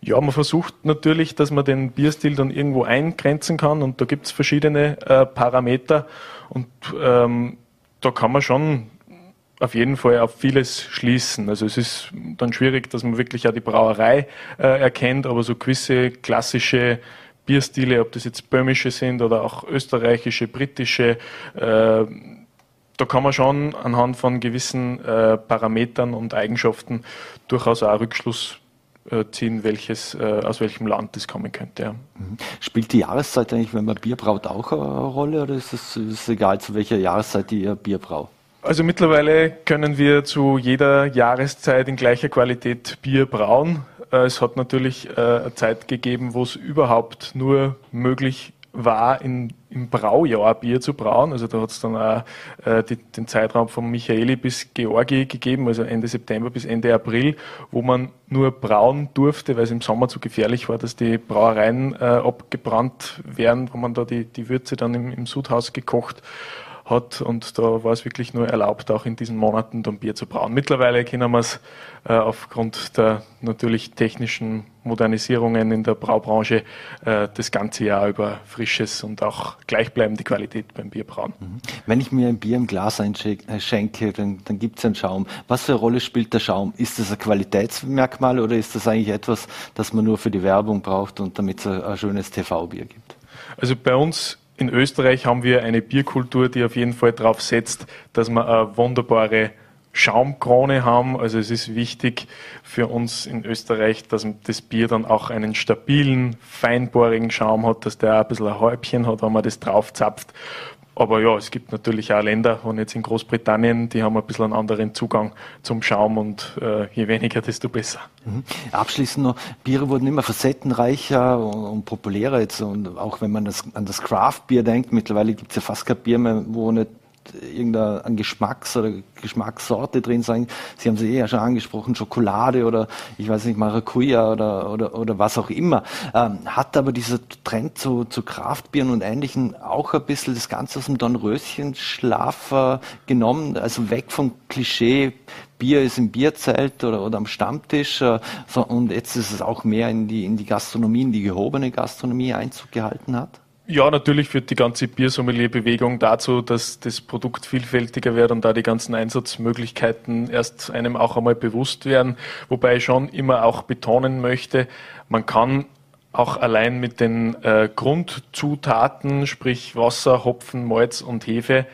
Ja, man versucht natürlich, dass man den Bierstil dann irgendwo eingrenzen kann und da gibt es verschiedene äh, Parameter und ähm, da kann man schon auf jeden Fall auf vieles schließen. Also es ist dann schwierig, dass man wirklich auch die Brauerei äh, erkennt, aber so gewisse klassische Bierstile, ob das jetzt böhmische sind oder auch österreichische, britische, äh, da kann man schon anhand von gewissen äh, Parametern und Eigenschaften durchaus auch Rückschluss ziehen, welches, äh, aus welchem Land das kommen könnte. Ja. Mhm. Spielt die Jahreszeit eigentlich, wenn man Bier braut, auch eine Rolle oder ist es, ist es egal, zu welcher Jahreszeit ihr Bier braut? Also mittlerweile können wir zu jeder Jahreszeit in gleicher Qualität Bier brauen. Äh, es hat natürlich eine Zeit gegeben, wo es überhaupt nur möglich war, in, im Braujahr Bier zu brauen. Also da hat es dann auch äh, die, den Zeitraum von Michaeli bis Georgi gegeben, also Ende September bis Ende April, wo man nur brauen durfte, weil es im Sommer zu gefährlich war, dass die Brauereien äh, abgebrannt wären, wo man da die, die Würze dann im, im Sudhaus gekocht hat und da war es wirklich nur erlaubt, auch in diesen Monaten dann Bier zu brauen. Mittlerweile können wir es äh, aufgrund der natürlich technischen Modernisierungen in der Braubranche äh, das ganze Jahr über frisches und auch gleichbleibende Qualität beim Bierbrauen. Mhm. Wenn ich mir ein Bier im Glas einschenke, äh, dann, dann gibt es einen Schaum. Was für eine Rolle spielt der Schaum? Ist das ein Qualitätsmerkmal oder ist das eigentlich etwas, das man nur für die Werbung braucht und damit es ein, ein schönes TV-Bier gibt? Also bei uns in Österreich haben wir eine Bierkultur, die auf jeden Fall darauf setzt, dass wir eine wunderbare Schaumkrone haben. Also es ist wichtig für uns in Österreich, dass das Bier dann auch einen stabilen, feinporigen Schaum hat, dass der ein bisschen ein Häubchen hat, wenn man das draufzapft. Aber ja, es gibt natürlich auch Länder, und jetzt in Großbritannien, die haben ein bisschen einen anderen Zugang zum Schaum und äh, je weniger, desto besser. Mhm. Abschließend noch, Biere wurden immer facettenreicher und, und populärer jetzt und auch wenn man das, an das Craft-Bier denkt, mittlerweile gibt es ja fast kein Bier mehr, wo nicht irgendeine Geschmacks- oder Geschmackssorte drin sein. Sie haben sie eh ja schon angesprochen, Schokolade oder ich weiß nicht, Maracuja oder, oder, oder was auch immer. Ähm, hat aber dieser Trend zu, zu Kraftbieren und Ähnlichen auch ein bisschen das Ganze aus dem Dornröschen-Schlaf äh, genommen, also weg vom Klischee, Bier ist im Bierzelt oder, oder am Stammtisch äh, so, und jetzt ist es auch mehr in die, in die Gastronomie, in die gehobene Gastronomie Einzug gehalten hat? Ja, natürlich führt die ganze Biersommelier-Bewegung dazu, dass das Produkt vielfältiger wird und da die ganzen Einsatzmöglichkeiten erst einem auch einmal bewusst werden. Wobei ich schon immer auch betonen möchte, man kann auch allein mit den äh, Grundzutaten, sprich Wasser, Hopfen, Malz und Hefe,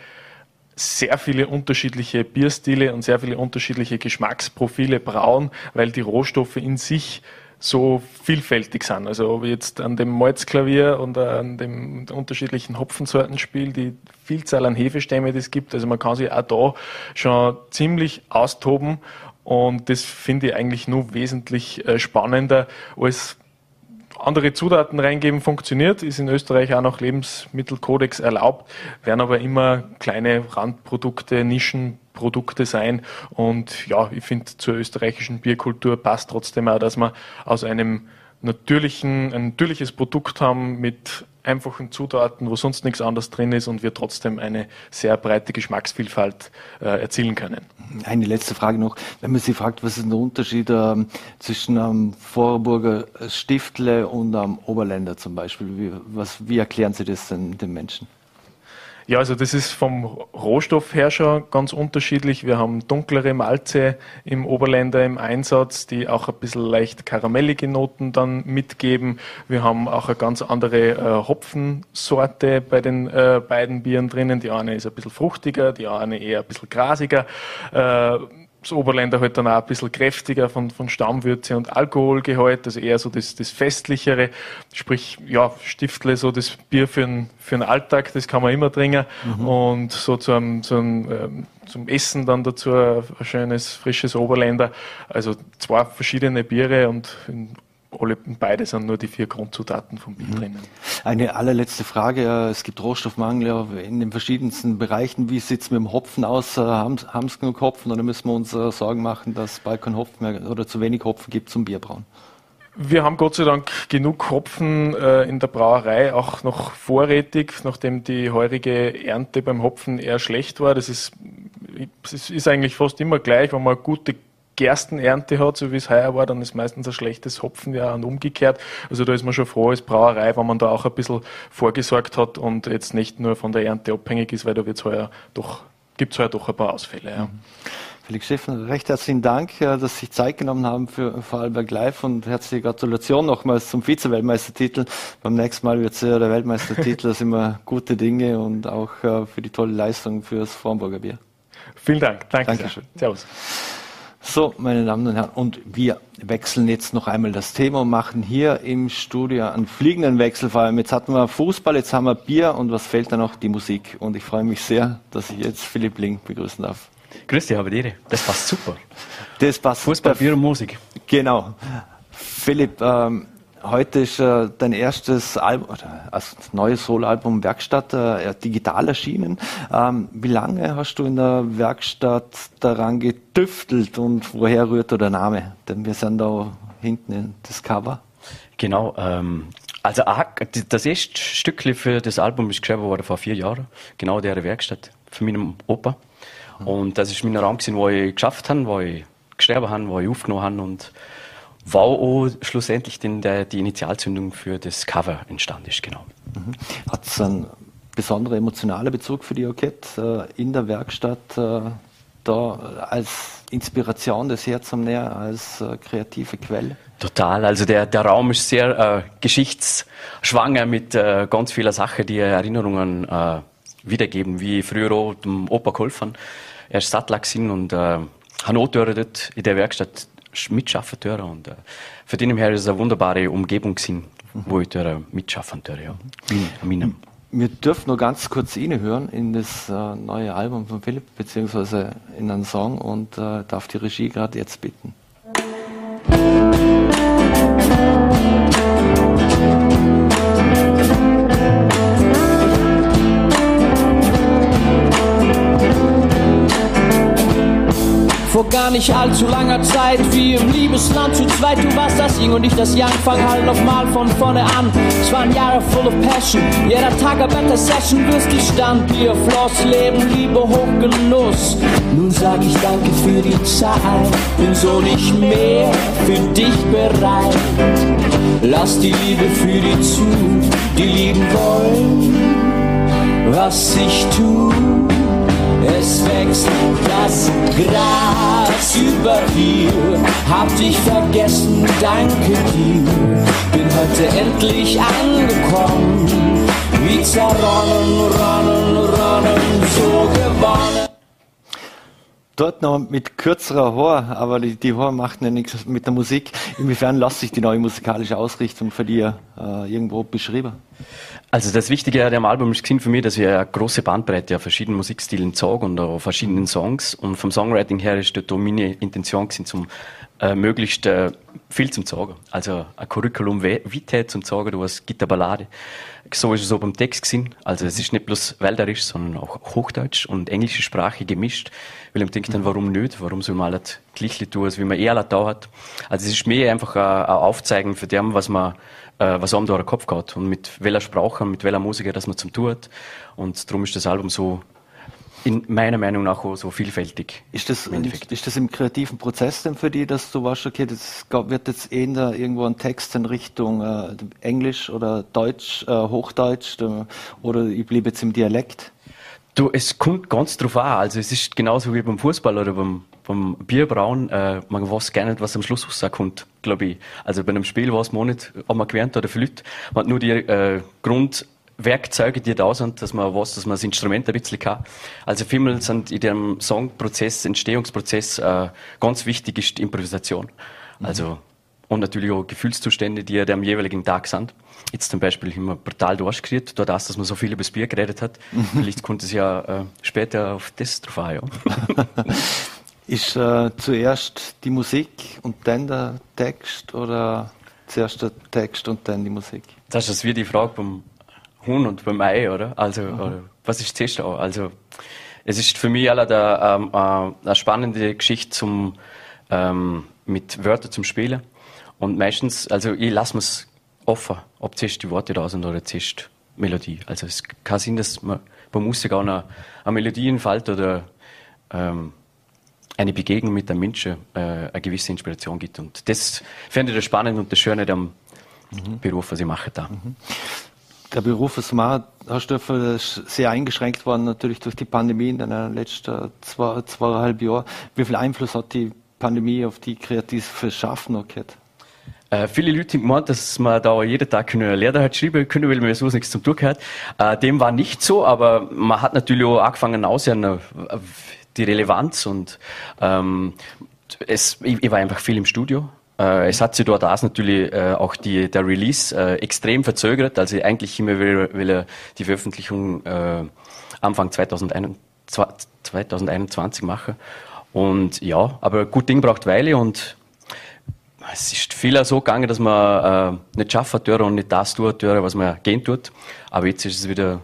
sehr viele unterschiedliche Bierstile und sehr viele unterschiedliche Geschmacksprofile brauen, weil die Rohstoffe in sich so vielfältig sind. Also ob ich jetzt an dem Malzklavier und an dem unterschiedlichen Hopfensorten spiele, die Vielzahl an Hefestämme, die es gibt. Also man kann sich auch da schon ziemlich austoben und das finde ich eigentlich nur wesentlich äh, spannender als andere Zutaten reingeben funktioniert, ist in Österreich auch nach Lebensmittelkodex erlaubt, werden aber immer kleine Randprodukte, Nischenprodukte sein. Und ja, ich finde, zur österreichischen Bierkultur passt trotzdem auch, dass man aus einem natürlichen, ein natürliches Produkt haben mit einfachen Zutaten, wo sonst nichts anderes drin ist und wir trotzdem eine sehr breite Geschmacksvielfalt äh, erzielen können. Eine letzte Frage noch. Wenn man Sie fragt, was ist der Unterschied ähm, zwischen einem Vorburger Stiftle und einem Oberländer zum Beispiel? Wie, was, wie erklären Sie das denn den Menschen? Ja, also das ist vom Rohstoff her schon ganz unterschiedlich. Wir haben dunklere Malze im Oberländer im Einsatz, die auch ein bisschen leicht karamellige Noten dann mitgeben. Wir haben auch eine ganz andere äh, Hopfensorte bei den äh, beiden Bieren drinnen. Die eine ist ein bisschen fruchtiger, die eine eher ein bisschen grasiger. Äh, das Oberländer halt dann auch ein bisschen kräftiger von, von Stammwürze und Alkoholgehalt, also eher so das, das Festlichere, sprich, ja, Stiftle, so das Bier für den, für den Alltag, das kann man immer trinken. Mhm. und so zum, zum, ähm, zum Essen dann dazu ein schönes, frisches Oberländer, also zwei verschiedene Biere und in alle, beide sind nur die vier Grundzutaten vom Bier mhm. drinnen. Eine allerletzte Frage. Es gibt Rohstoffmangel in den verschiedensten Bereichen. Wie sieht es mit dem Hopfen aus? Äh, haben es genug Hopfen oder müssen wir uns äh, Sorgen machen, dass es bald kein Hopfen mehr oder zu wenig Hopfen gibt zum Bierbrauen? Wir haben Gott sei Dank genug Hopfen äh, in der Brauerei, auch noch vorrätig, nachdem die heurige Ernte beim Hopfen eher schlecht war. Das ist, es ist eigentlich fast immer gleich, wenn man gute Gerstenernte hat, so wie es heuer war, dann ist meistens ein schlechtes Hopfenjahr und umgekehrt. Also da ist man schon froh als Brauerei, wenn man da auch ein bisschen vorgesorgt hat und jetzt nicht nur von der Ernte abhängig ist, weil da wird's heuer doch, gibt's heuer doch ein paar Ausfälle. Ja. Mhm. Felix Schiffen, recht herzlichen Dank, dass Sie sich Zeit genommen haben für Vorarlberg Live und herzliche Gratulation nochmals zum Vize-Weltmeistertitel. Beim nächsten Mal wird es ja der Weltmeistertitel, das sind immer gute Dinge und auch äh, für die tolle Leistung fürs Vornburger Bier. Vielen Dank. Danke Dankeschön. Sehr. Servus. So, meine Damen und Herren, und wir wechseln jetzt noch einmal das Thema und machen hier im Studio einen fliegenden Wechsel. Vor allem jetzt hatten wir Fußball, jetzt haben wir Bier und was fehlt da noch? Die Musik. Und ich freue mich sehr, dass ich jetzt Philipp Link begrüßen darf. Grüß dich, habe dir. Das passt super. Das passt. Fußball, Bier und Musik. Genau. Philipp, ähm, Heute ist äh, dein erstes Album, also neues Soloalbum Werkstatt äh, digital erschienen. Ähm, wie lange hast du in der Werkstatt daran getüftelt und woher rührt der Name? Denn wir sind da hinten in das Cover. Genau, ähm, also das erste Stückchen für das Album ist geschrieben worden vor vier Jahren, genau der Werkstatt von meinem Opa. Und das ist mein Raum gewesen, wo ich geschafft habe, wo ich geschrieben habe, wo ich aufgenommen habe und war auch schlussendlich den, der, die Initialzündung für das Cover entstanden ist, genau. Mhm. Hat es einen besonderen emotionalen Bezug für die Orchette äh, in der Werkstatt äh, da als Inspiration des Herz am Näher, als äh, kreative Quelle? Total, also der, der Raum ist sehr äh, geschichtsschwanger mit äh, ganz vielen Sachen, die Erinnerungen äh, wiedergeben, wie früher auch dem Opa geholfen. Er ist Sattler und äh, hat dort in der Werkstatt mitschaffen dürfen. Und äh, für den her ist es eine wunderbare Umgebung gewesen, wo ich dürfen mitschaffen durfte, ja. In, wir dürfen nur ganz kurz hören in das äh, neue Album von Philipp, beziehungsweise in einen Song und äh, darf die Regie gerade jetzt bitten. Vor gar nicht allzu langer Zeit, wie im Liebesland zu zweit, du warst das Ying und ich das Yang, fang halt nochmal von vorne an. Es waren Jahre full of passion, jeder Tag a better Session, wirst die Stand, Bier, Floss, Leben, Liebe, Hochgenuss. Nun sag ich danke für die Zeit, bin so nicht mehr für dich bereit. Lass die Liebe für die zu, die lieben wollen, was ich tu es wächst das Gras über dir. Hab dich vergessen, danke dir. Bin heute endlich angekommen. Wie zerronnen, ronnen, ronnen, so gewonnen. Dort noch mit kürzerer Haar, aber die, die Haar macht ja nichts mit der Musik. Inwiefern lässt sich die neue musikalische Ausrichtung für dich äh, irgendwo beschreiben? Also das Wichtige an dem Album ist für mich, dass wir eine große Bandbreite auf verschiedenen Musikstilen sagen und auf verschiedenen Songs. Und vom Songwriting her ist dort meine Intention gewesen, zum äh, möglichst äh, viel zum Sagen. Also ein Curriculum vitae zum Sagen, du hast Gitterballade. So ist es auch beim Text gewesen. Also es ist nicht bloß Wälderisch, sondern auch Hochdeutsch und englische Sprache gemischt. Weil ich denke dann, warum nicht? Warum soll man halt gleich tun, als wie man eher da hat? Also es ist mehr einfach ein, ein Aufzeigen für dem, was man äh, was einem da den Kopf geht und mit welcher Sprache, mit welcher Musiker das man zum tut. Und darum ist das Album so in meiner Meinung nach auch so vielfältig. Ist das, im ist das im kreativen Prozess denn für dich, dass du weißt, okay, das wird jetzt eher irgendwo ein Text in Richtung äh, Englisch oder Deutsch, äh, Hochdeutsch oder ich blieb jetzt im Dialekt? Du, es kommt ganz drauf an. Also es ist genauso wie beim Fußball oder beim, beim Bierbrauen. Äh, man weiß gar nicht, was am Schluss rauskommt, glaube ich. Also bei einem Spiel weiß man nicht, ob man gewinnt oder verliert. Man hat nur die äh, Grund Werkzeuge, die da sind, dass man was, dass man das Instrument ein bisschen kann. Also vielmal sind in dem Songprozess, Entstehungsprozess, äh, ganz wichtig ist die Improvisation. Also, und natürlich auch Gefühlszustände, die ja am jeweiligen Tag sind. Jetzt zum Beispiel haben wir brutal durchgekriegt, durch das, dass man so viel über das Bier geredet hat. Vielleicht kommt es ja äh, später auf das drauf an, ja. Ist äh, zuerst die Musik und dann der Text oder zuerst der Text und dann die Musik? Das ist wie die Frage beim Huhn und beim Ei, oder? Also, oder, was ist zuerst auch? Also, es ist für mich alle der, ähm, äh, eine spannende Geschichte zum, ähm, mit Wörtern zum Spielen. Und meistens, also ich lasse mir es offen, ob zuerst die Worte da sind oder zuerst Melodie. Also es kann sein, dass man bei Musik auch eine, eine Melodie entfällt oder ähm, eine Begegnung mit einem Menschen äh, eine gewisse Inspiration gibt. Und das fände ich das Spannende und das Schöne am Beruf, was ich mache da. Der Beruf als Stöffel, ist sehr eingeschränkt worden natürlich durch die Pandemie in den letzten zwei, zweieinhalb Jahren. Wie viel Einfluss hat die Pandemie auf die kreative gehabt? Äh, viele Leute haben gemeint, dass man da jeden Tag eine Lehrer halt schreiben können, weil man so nichts zum Tun hat. Äh, dem war nicht so, aber man hat natürlich auch angefangen aussehen, äh, die Relevanz und ähm, es, ich, ich war einfach viel im Studio. Äh, es hat sich dort auch natürlich äh, auch die, der Release äh, extrem verzögert. Also eigentlich immer will, will die Veröffentlichung äh, Anfang 2021, 2021 machen. Und ja, aber gut Ding braucht Weile und es ist vieler so gegangen, dass man äh, nicht schaffen tut und nicht das tut, was man gehen tut. Aber jetzt ist es wieder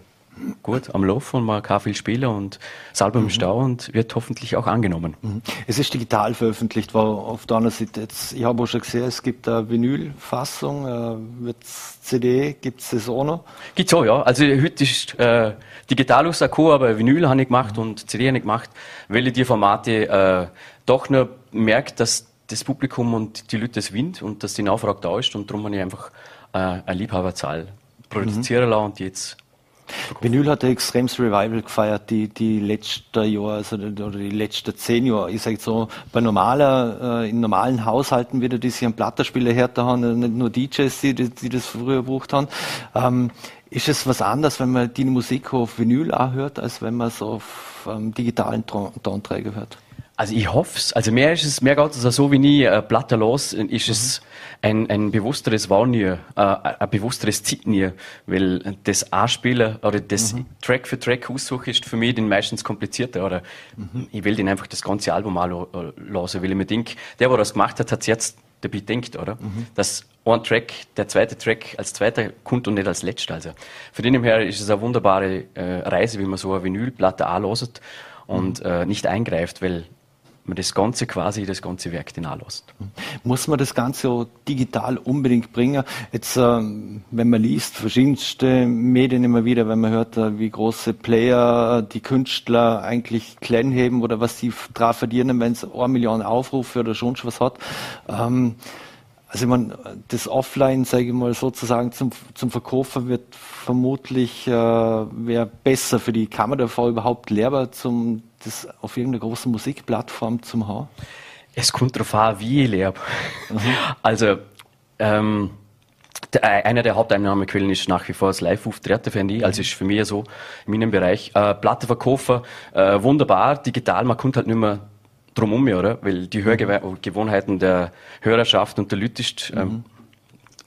gut am Laufen und man kann viel spielen und das Album ist da und wird hoffentlich auch angenommen. Es ist digital veröffentlicht, war auf der anderen Seite jetzt, ich habe auch schon gesehen, es gibt eine Vinylfassung, äh, wird CD, gibt es das auch noch? Gibt's auch, ja. Also heute ist äh, digital aus Akku, aber Vinyl habe ich gemacht und CD habe ich gemacht, weil ich die Formate äh, doch nur merkt, dass das Publikum und die Leute es winnt und dass die Nachfrage da ist und darum habe ich einfach äh, eine Liebhaberzahl produzieren lassen und jetzt Vinyl hat ein extremes Revival gefeiert, die, die letzten Jahre, also, die- oder die letzten zehn Jahre. Ich sage so, bei normaler, äh, in normalen Haushalten wieder, die sich einen Plattenspieler härter haben, nicht nur DJs, die, die, die das früher gebraucht haben. Ähm, ist es was anderes, wenn man die Musik auf Vinyl auch hört, als wenn man es auf ähm, digitalen Ton- Tonträger hört? Also ich hoffe es. Also mehr ist es, mehr geht es auch so wie nie äh, Platte los, ist es ein, ein bewussteres Wahrnehmen, äh, ein bewussteres Zeitnehmen, weil das Anspielen oder das Track für Track aussuchen ist für mich den meistens komplizierter. Oder ich will den einfach das ganze Album anlassen, weil ich mir denke, der, der das gemacht hat, hat es jetzt dabei denkt, oder? Dass ein Track, der zweite Track als zweiter kommt und nicht als letzter. Also von dem her ist es eine wunderbare äh, Reise, wie man so eine Vinylplatte anlässt und äh, nicht eingreift, weil man das Ganze quasi, das ganze Werk den anlässt. Muss man das Ganze auch digital unbedingt bringen? Jetzt, ähm, wenn man liest, verschiedenste Medien immer wieder, wenn man hört, äh, wie große Player die Künstler eigentlich klein heben oder was sie drauf verdienen, wenn es eine Million Aufrufe oder schon was hat. Ähm, also ich meine, das Offline, sage ich mal sozusagen zum, zum Verkäufer wird vermutlich äh, wäre besser für die Kammer davor überhaupt lehrbar, zum das auf irgendeiner großen Musikplattform zum haben. Es kommt darauf an, wie ich lebe. Also, ähm, der, einer der Haupteinnahmequellen ist nach wie vor das Live-Auftreten, finde ich. Also ist für mich so in meinem Bereich. Äh, Plattenverkäufer, äh, wunderbar, digital, man kommt halt nicht mehr drum um, oder? Weil die Hörgewohnheiten der Hörerschaft und der Leute ist, ähm,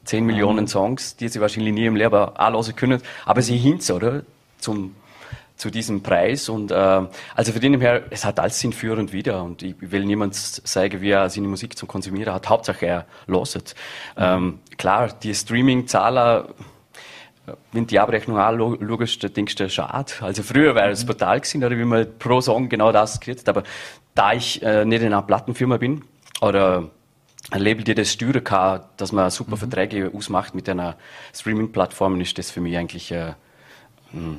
10 Millionen Songs, die sie wahrscheinlich nie im Leben anlassen können, aber sie hinz, oder? Zum, zu diesem Preis und äh, also für den her, es hat alles Sinn für und wieder und ich will niemand zeigen, wie er seine Musik zum Konsumieren hat. Hauptsache er loset. Ähm, klar, die Streaming-Zahler wenn die Abrechnung anschaust, dann denkst du, schade. Also früher wäre es brutal gewesen, oder wie man pro Song genau das gekriegt aber da ich äh, nicht in einer Plattenfirma bin, oder ein Label, die das steuern kann, dass man super Verträge ausmacht mit einer Streaming-Plattform, ist das für mich eigentlich äh,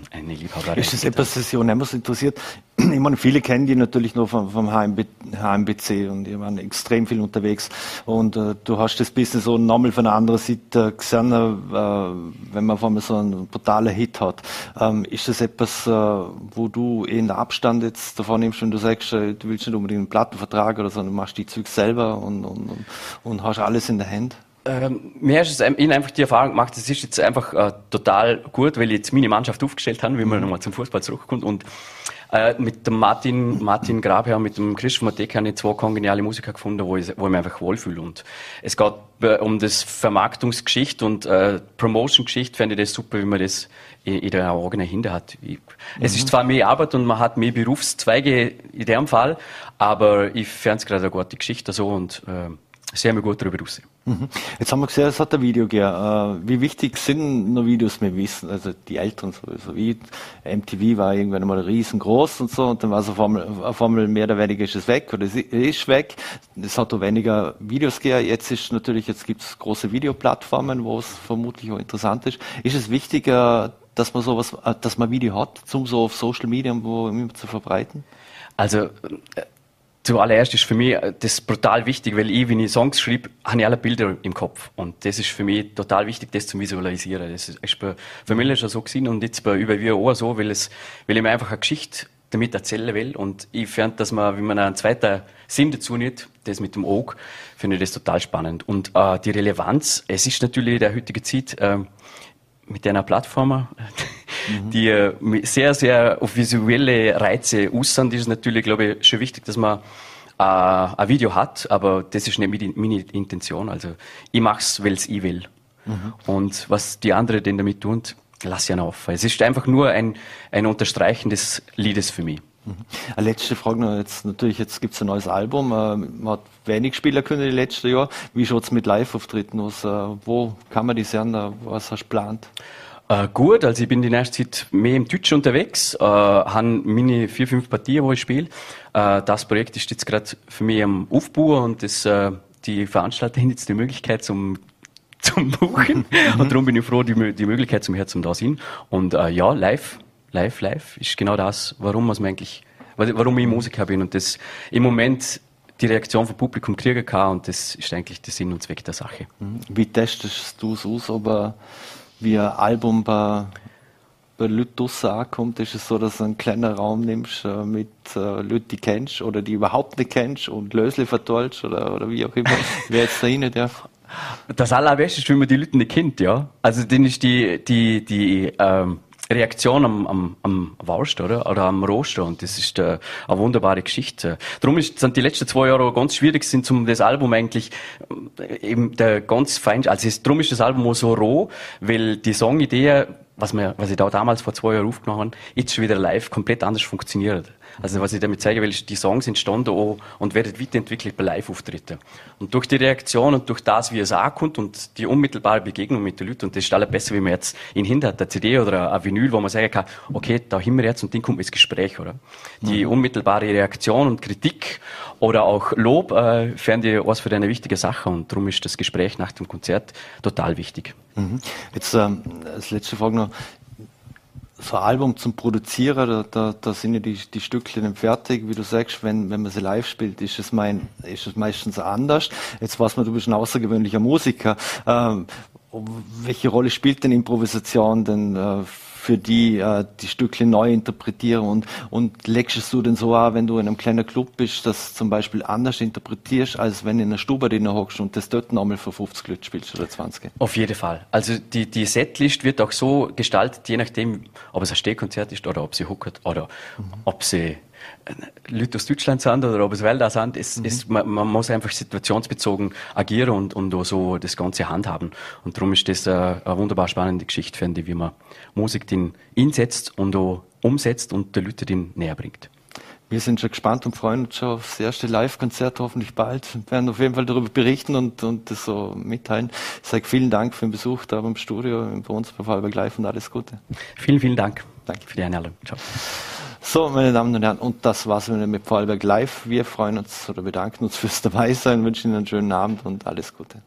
eine Liebhaberei. Ist das etwas, das Sie nicht interessiert? Ich meine, viele kennen die natürlich nur vom, vom HMB, HMBC und die waren extrem viel unterwegs. Und äh, du hast das Business so nochmal von einer anderen Seite gesehen, äh, wenn man auf einmal so einen brutalen Hit hat. Ähm, ist das etwas, äh, wo du in Abstand jetzt davon nimmst, wenn du sagst, äh, du willst nicht unbedingt einen Plattenvertrag oder so, du machst die Züge selber und, und, und, und hast alles in der Hand? Ähm, mir ist es ihnen einfach die Erfahrung gemacht, es ist jetzt einfach äh, total gut, weil ich jetzt meine Mannschaft aufgestellt habe, wie man nochmal zum Fußball zurückkommt und äh, mit dem Martin, Martin Grabherr und mit dem Christoph Mateka habe ich zwei kongeniale Musiker gefunden, wo ich, wo ich mich einfach wohlfühle. Und es geht äh, um das Vermarktungsgeschichte und äh, Promotion-Geschichte, fände ich das super, wie man das in, in der eigenen Hände hat. Ich, mhm. Es ist zwar mehr Arbeit und man hat mehr Berufszweige in dem Fall, aber ich fände es gerade eine gute Geschichte so und äh, sehr gut darüber raus. Mhm. Jetzt haben wir gesehen, es hat ein Video gegeben. Äh, wie wichtig sind noch Videos wir wissen? Also die Eltern sowieso. Wie MTV war irgendwann mal riesengroß und so und dann war es auf einmal, auf einmal mehr oder weniger ist es weg oder es ist weg. Es hat auch weniger Videos gegeben. Jetzt ist natürlich, jetzt gibt es große Videoplattformen, wo es vermutlich auch interessant ist. Ist es wichtiger, dass man sowas, äh, dass man Video hat, zum so auf Social Media wo immer zu verbreiten? Also äh, zuallererst ist für mich äh, das brutal wichtig, weil ich, wenn ich Songs schreibe, habe ich alle Bilder im Kopf. Und das ist für mich total wichtig, das zu visualisieren. Das ist bei Familie schon so gewesen und jetzt bei über wir auch so, weil, es, weil ich mir einfach eine Geschichte damit erzählen will. Und ich finde, dass man, wenn man einen zweiten Sinn dazu nimmt, das mit dem Auge, finde ich das total spannend. Und äh, die Relevanz, es ist natürlich in der heutigen Zeit äh, mit einer Plattform, mhm. die äh, sehr, sehr auf visuelle Reize aussehen, ist es natürlich, glaube ich, schon wichtig, dass man äh, ein Video hat, aber das ist nicht meine Intention. Also ich mache es, weil es ich will. Mhm. Und was die anderen denn damit tun, lass ja auf. Es ist einfach nur ein, ein Unterstreichen des Liedes für mich. Mhm. Eine letzte Frage noch. Jetzt, natürlich, jetzt gibt es ein neues Album. Äh, man hat wenig Spieler können die letzten Jahr. Wie schaut es mit Live-Auftritten aus? Äh, wo kann man die sehen? Was hast du geplant? Äh, gut, also ich bin die nächste Zeit mehr im Deutsch unterwegs, äh, habe meine vier, fünf Partien, wo ich spiele. Äh, das Projekt ist jetzt gerade für mich am Aufbau und das, äh, die Veranstalter haben jetzt die Möglichkeit zum zum Buchen mhm. und darum bin ich froh, die, die Möglichkeit zum Herzen da sind. Und äh, ja, live, live, live ist genau das, warum man eigentlich, warum ich Musiker bin und das im Moment die Reaktion vom Publikum kriegen kann und das ist eigentlich der Sinn und Zweck der Sache. Mhm. Wie testest du es aus, aber wie ein Album bei, bei Leuten draussen ankommt, ist es so, dass du einen kleinen Raum nimmst äh, mit äh, Leuten, die kennst oder die überhaupt nicht kennst und Lösli verteilst oder, oder wie auch immer, wer jetzt da rein darf. Das Allerbeste ist, wenn man die Leute nicht kennt, ja. Also, dann ist die, die, die, ähm, Reaktion am, am, am Wurst, oder? Oder am Roster. Und das ist äh, eine wunderbare Geschichte. Darum ist, sind die letzten zwei Jahre ganz schwierig, sind zum das Album eigentlich äh, eben der ganz fein, also ist, darum ist das Album auch so roh, weil die Songidee, was, wir, was ich da damals vor zwei Jahren aufgenommen habe, jetzt schon wieder live komplett anders funktioniert. Also was ich damit zeigen will, ist, die Songs entstanden auch und werden weiterentwickelt bei Live-Auftritten. Und durch die Reaktion und durch das, wie es ankommt und die unmittelbare Begegnung mit den Leuten, und das ist alles besser, wie man jetzt in hinter eine CD oder ein Vinyl, wo man sagen kann, okay, da haben wir jetzt und dann kommt ins Gespräch, oder? Die mhm. unmittelbare Reaktion und Kritik oder auch Lob, äh, fänden die was für eine wichtige Sache und darum ist das Gespräch nach dem Konzert total wichtig. Mhm. Jetzt ähm, als letzte Frage noch, so ein Album zum Produzieren, da, da, da sind ja die, die Stückchen fertig. Wie du sagst, wenn, wenn man sie live spielt, ist es, mein, ist es meistens anders. Jetzt weiß man, du bist ein außergewöhnlicher Musiker. Ähm, welche Rolle spielt denn Improvisation denn äh, für die äh, die Stücke neu interpretieren und, und legst du denn so an, wenn du in einem kleinen Club bist, das zum Beispiel anders interpretierst, als wenn du in einer Stube drin hockst und das dort nochmal für 50 Leute spielst oder 20? Auf jeden Fall. Also die, die Setlist wird auch so gestaltet, je nachdem, ob es ein Stehkonzert ist oder ob sie huckert oder mhm. ob sie Leute aus Deutschland sind oder ob es Wälder sind, es, mhm. es, man, man, muss einfach situationsbezogen agieren und, und auch so das Ganze handhaben. Und darum ist das eine, eine wunderbar spannende Geschichte, finde ich, wie man Musik den einsetzt und auch umsetzt und den Leuten den näher bringt. Wir sind schon gespannt und freuen uns schon aufs erste Live-Konzert, hoffentlich bald. Wir werden auf jeden Fall darüber berichten und, und das so mitteilen. Ich sage vielen Dank für den Besuch da beim Studio, bei uns bei Fallberg Live und alles Gute. Vielen, vielen Dank. Danke für die Einladung. Ciao. So, meine Damen und Herren, und das war's wieder mit Vorarlberg Live. Wir freuen uns oder bedanken uns fürs Dabeisein, wünschen Ihnen einen schönen Abend und alles Gute.